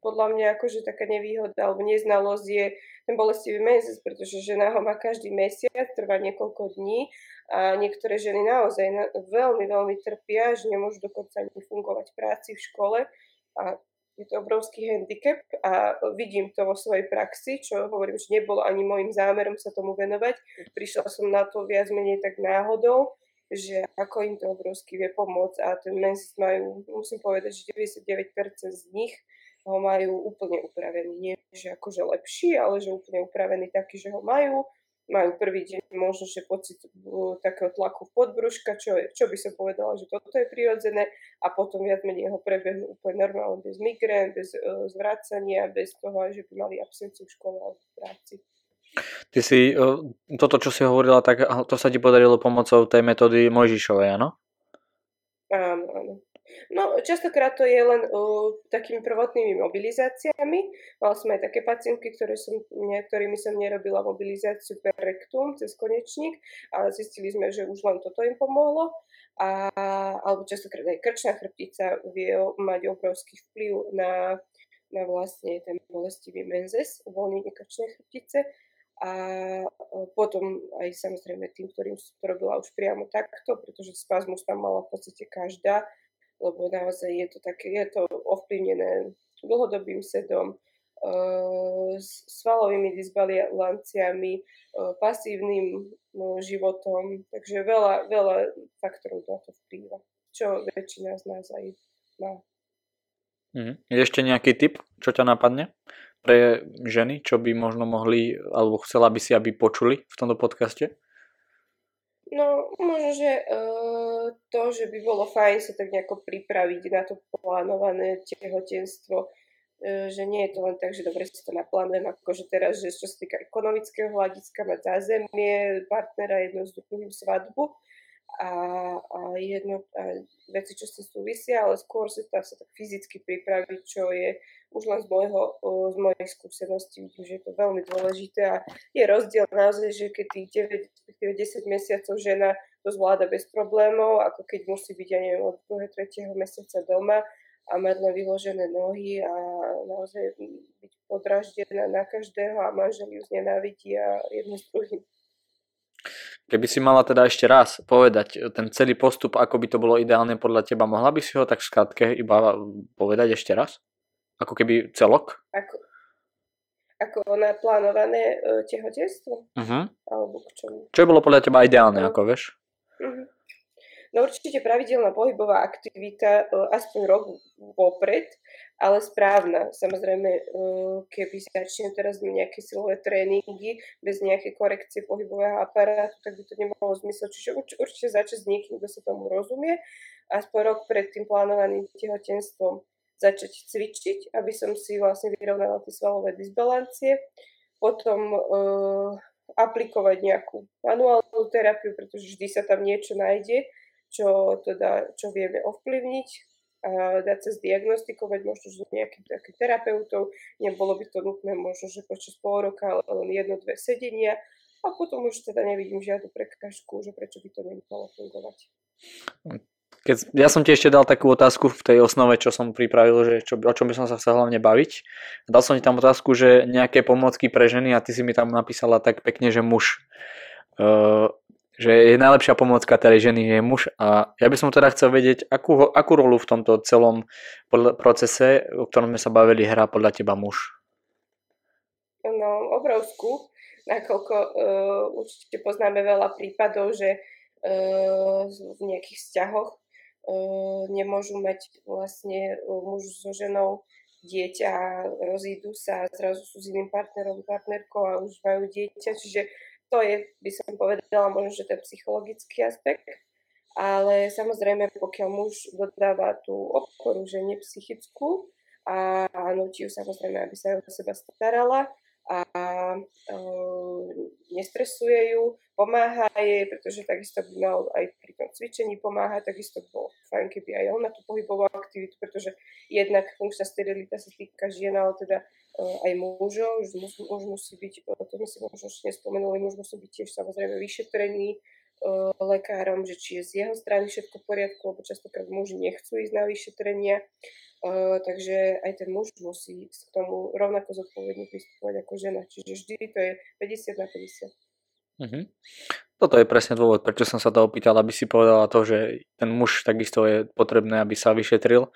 podľa mňa akože taká nevýhoda alebo neznalosť je ten bolestivý mesiac, pretože žena ho má každý mesiac, trvá niekoľko dní a niektoré ženy naozaj na, veľmi, veľmi trpia, že nemôžu dokonca ani fungovať v práci, v škole a je to obrovský handicap a vidím to vo svojej praxi, čo hovorím, že nebolo ani môjim zámerom sa tomu venovať. Prišla som na to viac menej tak náhodou, že ako im to obrovsky vie pomôcť a ten mesiac majú, musím povedať, že 99% z nich ho majú úplne upravený. Nie, že akože lepší, ale že úplne upravený taký, že ho majú. Majú prvý deň možno, že pocit takého tlaku v podbruška, čo, čo by som povedala, že toto je prirodzené a potom viac menej ho prebehnú úplne normálne, bez migrén, bez uh, zvracania, bez toho, že by mali absenciu v škole alebo v práci. Ty si, uh, toto, čo si hovorila, tak to sa ti podarilo pomocou tej metódy Mojžišovej, áno? Áno, áno. No, častokrát to je len uh, takými prvotnými mobilizáciami. Mal som aj také pacientky, ktoré som, ktorými som nerobila mobilizáciu per rectum cez konečník, ale zistili sme, že už len toto im pomohlo. A, alebo častokrát aj krčná chrbtica vie mať obrovský vplyv na, na vlastne ten bolestivý menzes, uvoľnenie krčnej chrbtice a potom aj samozrejme tým, ktorým som to robila už priamo takto, pretože spazmus tam mala v podstate každá, lebo naozaj je to také, je to ovplyvnené dlhodobým sedom, uh, svalovými disbalanciami, uh, pasívnym životom, takže veľa, veľa faktorov na to vplýva, čo väčšina z nás aj má. Mm. Ešte nejaký tip, čo ťa napadne pre ženy, čo by možno mohli, alebo chcela by si, aby počuli v tomto podcaste? No, možno, že uh, to, že by bolo fajn sa tak nejako pripraviť na to plánované tehotenstvo, uh, že nie je to len tak, že dobre si to naplánujem, akože teraz, že čo sa týka ekonomického hľadiska, mať zázemie, partnera jedno s druhým svadbu a, a jedno a veci, čo sa súvisia, ale skôr sa, sa tak fyzicky pripraviť, čo je už len z, môjho, z mojej skúsenosti vidím, že je to veľmi dôležité a je rozdiel naozaj, že keď tých 9, 10 mesiacov žena to zvláda bez problémov, ako keď musí byť, ja neviem, od 2. 3. mesiaca doma a mať len vyložené nohy a naozaj byť podraždená na každého a manžel ju znenávidí a jedno s druhým. Keby si mala teda ešte raz povedať ten celý postup, ako by to bolo ideálne podľa teba, mohla by si ho tak v skratke iba povedať ešte raz? Ako keby celok? Ako, ako naplánované uh, tehotenstvo? Uh-huh. Alebo k čomu? Čo bolo podľa teba ideálne, uh, ako vieš? Uh-huh. No určite pravidelná pohybová aktivita uh, aspoň rok vopred, ale správna. Samozrejme, uh, keby začnem teraz nejaké silové tréningy bez nejakej korekcie pohybového aparátu, tak by to nemalo zmysel. Čiže urč, určite začať s niekým, kto sa tomu rozumie, aspoň rok pred tým plánovaným tehotenstvom začať cvičiť, aby som si vlastne vyrovnala tie svalové disbalancie. Potom uh, aplikovať nejakú manuálnu terapiu, pretože vždy sa tam niečo nájde, čo, teda, čo vieme ovplyvniť dať sa zdiagnostikovať možno, že nejakým takým terapeutov. Nebolo by to nutné možno, že počas pol roka, len jedno, dve sedenia a potom už teda nevidím žiadnu prekážku, že prečo by to nemalo fungovať. Keď, ja som ti ešte dal takú otázku v tej osnove, čo som pripravil, že čo, o čom by som sa chcel hlavne baviť. Dal som ti tam otázku, že nejaké pomocky pre ženy a ty si mi tam napísala tak pekne, že muž. Uh, že je najlepšia pomocka tej ženy je muž a ja by som teda chcel vedieť, akú, akú rolu v tomto celom procese, o ktorom sme sa bavili, hrá podľa teba muž? No, obrovskú, nakoľko uh, určite poznáme veľa prípadov, že uh, v nejakých vzťahoch nemôžu mať vlastne muž so ženou dieťa rozídu sa zrazu sú s iným partnerom, partnerkou a už majú dieťa, čiže to je, by som povedala, možno, že ten psychologický aspekt. Ale samozrejme, pokiaľ muž dodáva tú oporu žene psychickú a, nutí ju samozrejme, aby sa o seba starala a uh, nestresuje ju, pomáha jej, pretože takisto by mal aj pri tom cvičení pomáhať, takisto bolo fajn, keby aj on na tú pohybovú aktivitu, pretože jednak funkčná sterilita sa týka žien, ale teda uh, aj mužov, muž, muž musí byť, to sme si možno ešte nespomenuli, muž musí byť tiež samozrejme vyšetrený lekárom, že či je z jeho strany všetko v poriadku, lebo častokrát muži nechcú ísť na vyšetrenia, Takže aj ten muž musí k tomu rovnako zodpovedne pristupovať ako žena. Čiže vždy to je 50 na 50. Uh-huh. Toto je presne dôvod, prečo som sa to opýtal, aby si povedala to, že ten muž takisto je potrebné, aby sa vyšetril,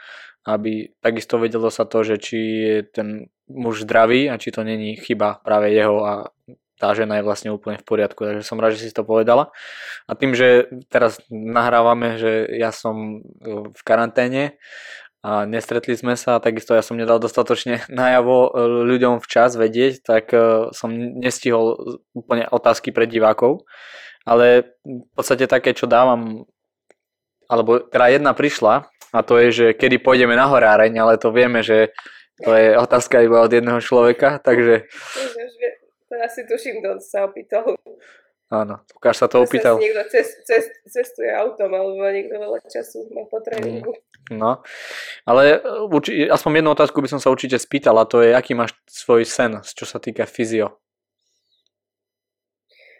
aby takisto vedelo sa to, že či je ten muž zdravý a či to není chyba práve jeho a tá žena je vlastne úplne v poriadku, takže som rád, že si to povedala. A tým, že teraz nahrávame, že ja som v karanténe, a nestretli sme sa, takisto ja som nedal dostatočne najavo e, ľuďom včas vedieť, tak e, som nestihol úplne otázky pre divákov, ale v podstate také, čo dávam, alebo teda jedna prišla a to je, že kedy pôjdeme na horáreň, ale to vieme, že to je otázka iba od jedného človeka, takže... To asi tuším, kto sa opýtal. Áno, Lukáš sa to opýtal. Sa niekto cest, cest, cestuje autom, alebo niekto veľa času má po tréningu. No, ale e, urči, aspoň jednu otázku by som sa určite spýtal a to je, aký máš svoj sen, čo sa týka fyzio?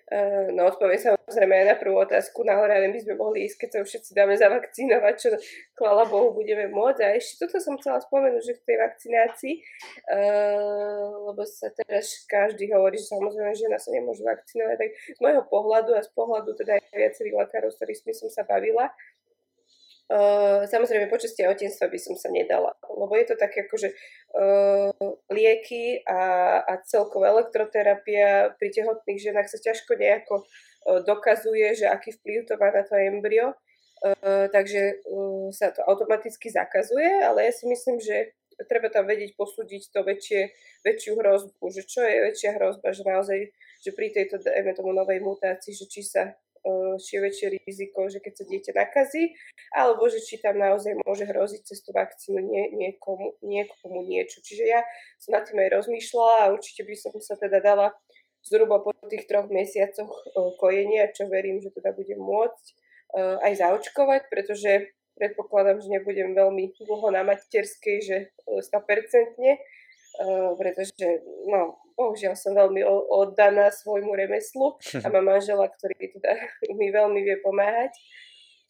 Uh, no odpoviem samozrejme aj na prvú otázku. Na horáre by sme mohli ísť, keď sa všetci dáme zavakcinovať, čo chvála Bohu budeme môcť. A ešte toto som chcela spomenúť, že v tej vakcinácii, uh, lebo sa teraz každý hovorí, že samozrejme žena sa nemôže vakcinovať, tak z môjho pohľadu a z pohľadu teda aj viacerých lekárov, s ktorými som sa bavila, Uh, samozrejme, počas tehotenstva by som sa nedala, lebo je to také akože uh, lieky a, a celková elektroterapia pri tehotných ženách sa ťažko nejako uh, dokazuje, že aký vplyv to má na to embryo, uh, takže uh, sa to automaticky zakazuje, ale ja si myslím, že treba tam vedieť posúdiť to väčšie, väčšiu hrozbu, že čo je väčšia hrozba, že naozaj, že pri tejto, dajme tomu novej mutácii, že či sa je väčšie riziko, že keď sa dieťa nakazí, alebo že či tam naozaj môže hroziť cez tú vakcínu nie, niekomu, niekomu niečo. Čiže ja som nad tým aj rozmýšľala a určite by som sa teda dala zhruba po tých troch mesiacoch kojenia, čo verím, že teda budem môcť aj zaočkovať, pretože predpokladám, že nebudem veľmi dlho na materskej, že 100%, pretože no, bohužiaľ som veľmi oddaná svojmu remeslu a mám manžela, ktorý teda mi veľmi vie pomáhať.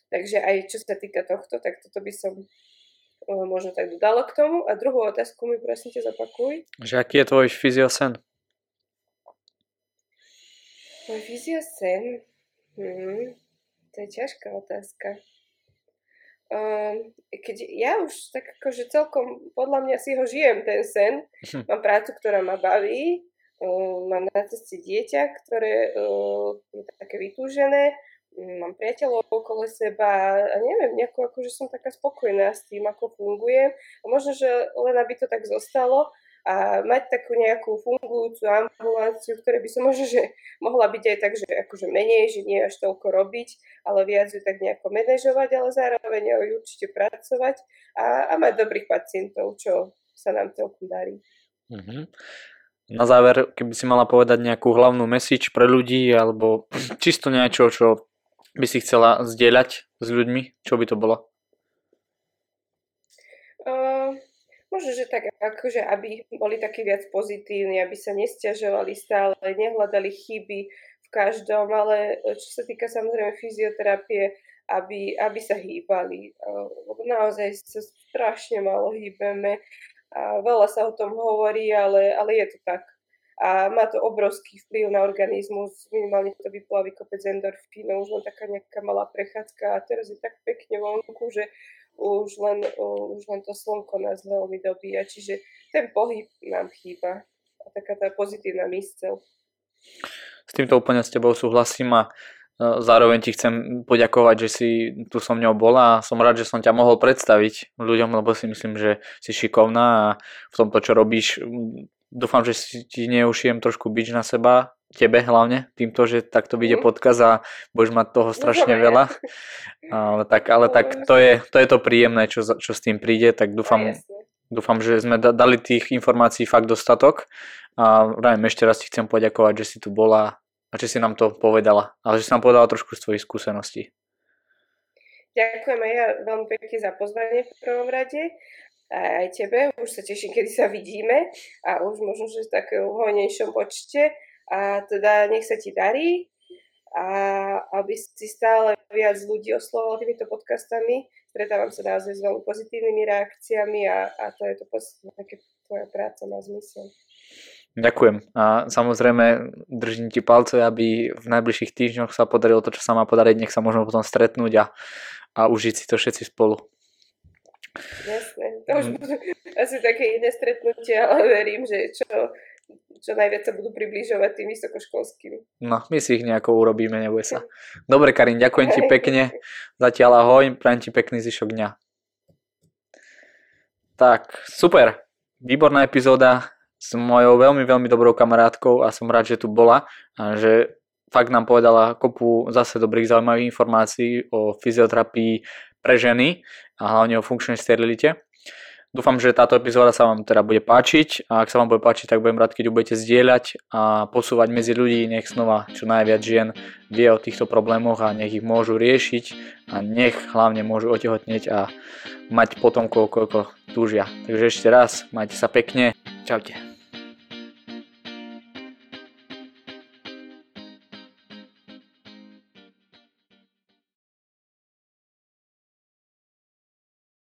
Takže aj čo sa týka tohto, tak toto by som možno tak dodala k tomu. A druhú otázku mi prosím ťa zapakuj. Že aký je tvoj fyziosen? Môj fyziosen? Hmm, to je ťažká otázka. Um, keď ja už tak akože celkom podľa mňa si ho žijem ten sen. Hm. Mám prácu, ktorá ma baví, um, mám na ceste dieťa, ktoré um, je také vytúžené, mám priateľov okolo seba a neviem, nejako akože som taká spokojná s tým, ako fungujem. A možno, že len aby to tak zostalo, a mať takú nejakú fungujúcu ambulanciu, ktoré by som možno, že mohla byť aj tak, že akože menej, že nie až toľko robiť, ale viac ju tak nejako manažovať, ale zároveň aj určite pracovať a, a mať dobrých pacientov, čo sa nám celkom darí. Mm-hmm. Na záver, keby si mala povedať nejakú hlavnú message pre ľudí, alebo čisto niečo, čo by si chcela zdieľať s ľuďmi, čo by to bolo? Uh, Možno, že tak akože, aby boli takí viac pozitívni, aby sa nestiažovali stále, nehľadali chyby v každom, ale e, čo sa týka samozrejme fyzioterapie, aby, aby sa hýbali. E, lebo naozaj sa strašne málo hýbeme a veľa sa o tom hovorí, ale, ale je to tak. A má to obrovský vplyv na organizmus, minimálne to vyplaví kopec endorfínov, už len taká nejaká malá prechádzka a teraz je tak pekne vonku, že už len, už len to slnko nás veľmi dobíja, čiže ten pohyb nám chýba a taká tá pozitívna mysel. S týmto úplne s tebou súhlasím a e, zároveň ti chcem poďakovať, že si tu so mňou bola a som rád, že som ťa mohol predstaviť ľuďom, lebo si myslím, že si šikovná a v tomto, čo robíš, dúfam, že si ti neušijem trošku bič na seba tebe hlavne, týmto, že takto vyjde mm. podkaz a budeš mať toho strašne no, veľa. Ale tak, ale tak to je, to je to príjemné, čo, čo s tým príde, tak dúfam, Dúfam, že sme dali tých informácií fakt dostatok a vravím, ešte raz ti chcem poďakovať, že si tu bola a že si nám to povedala, ale že si nám povedala trošku z tvojich skúseností. Ďakujem aj ja veľmi pekne za pozvanie v prvom rade a aj tebe. Už sa teším, kedy sa vidíme a už možno, že v takého hojnejšom počte. A teda nech sa ti darí a aby si stále viac ľudí oslovoval týmito podcastami. Stretávam sa naozaj s veľmi pozitívnymi reakciami a, a to je to také tvoja práca má zmysel. Ďakujem. A samozrejme držím ti palce, aby v najbližších týždňoch sa podarilo to, čo sa má podariť. Nech sa môžeme potom stretnúť a, a užiť si to všetci spolu. Jasné. To už budú asi také iné stretnutia, ale verím, že čo čo najviac sa budú približovať tým vysokoškolským. No, my si ich nejako urobíme, neboj sa. Dobre, Karin, ďakujem ti pekne. Zatiaľ ahoj, prajem ti pekný zvyšok dňa. Tak, super. Výborná epizóda s mojou veľmi, veľmi dobrou kamarátkou a som rád, že tu bola a že fakt nám povedala kopu zase dobrých zaujímavých informácií o fyzioterapii pre ženy a hlavne o funkčnej sterilite. Dúfam, že táto epizóda sa vám teda bude páčiť a ak sa vám bude páčiť, tak budem rád, keď ju budete zdieľať a posúvať medzi ľudí, nech znova čo najviac žien vie o týchto problémoch a nech ich môžu riešiť a nech hlavne môžu otehotnieť a mať potomkov, koľko túžia. Takže ešte raz, majte sa pekne, čaute.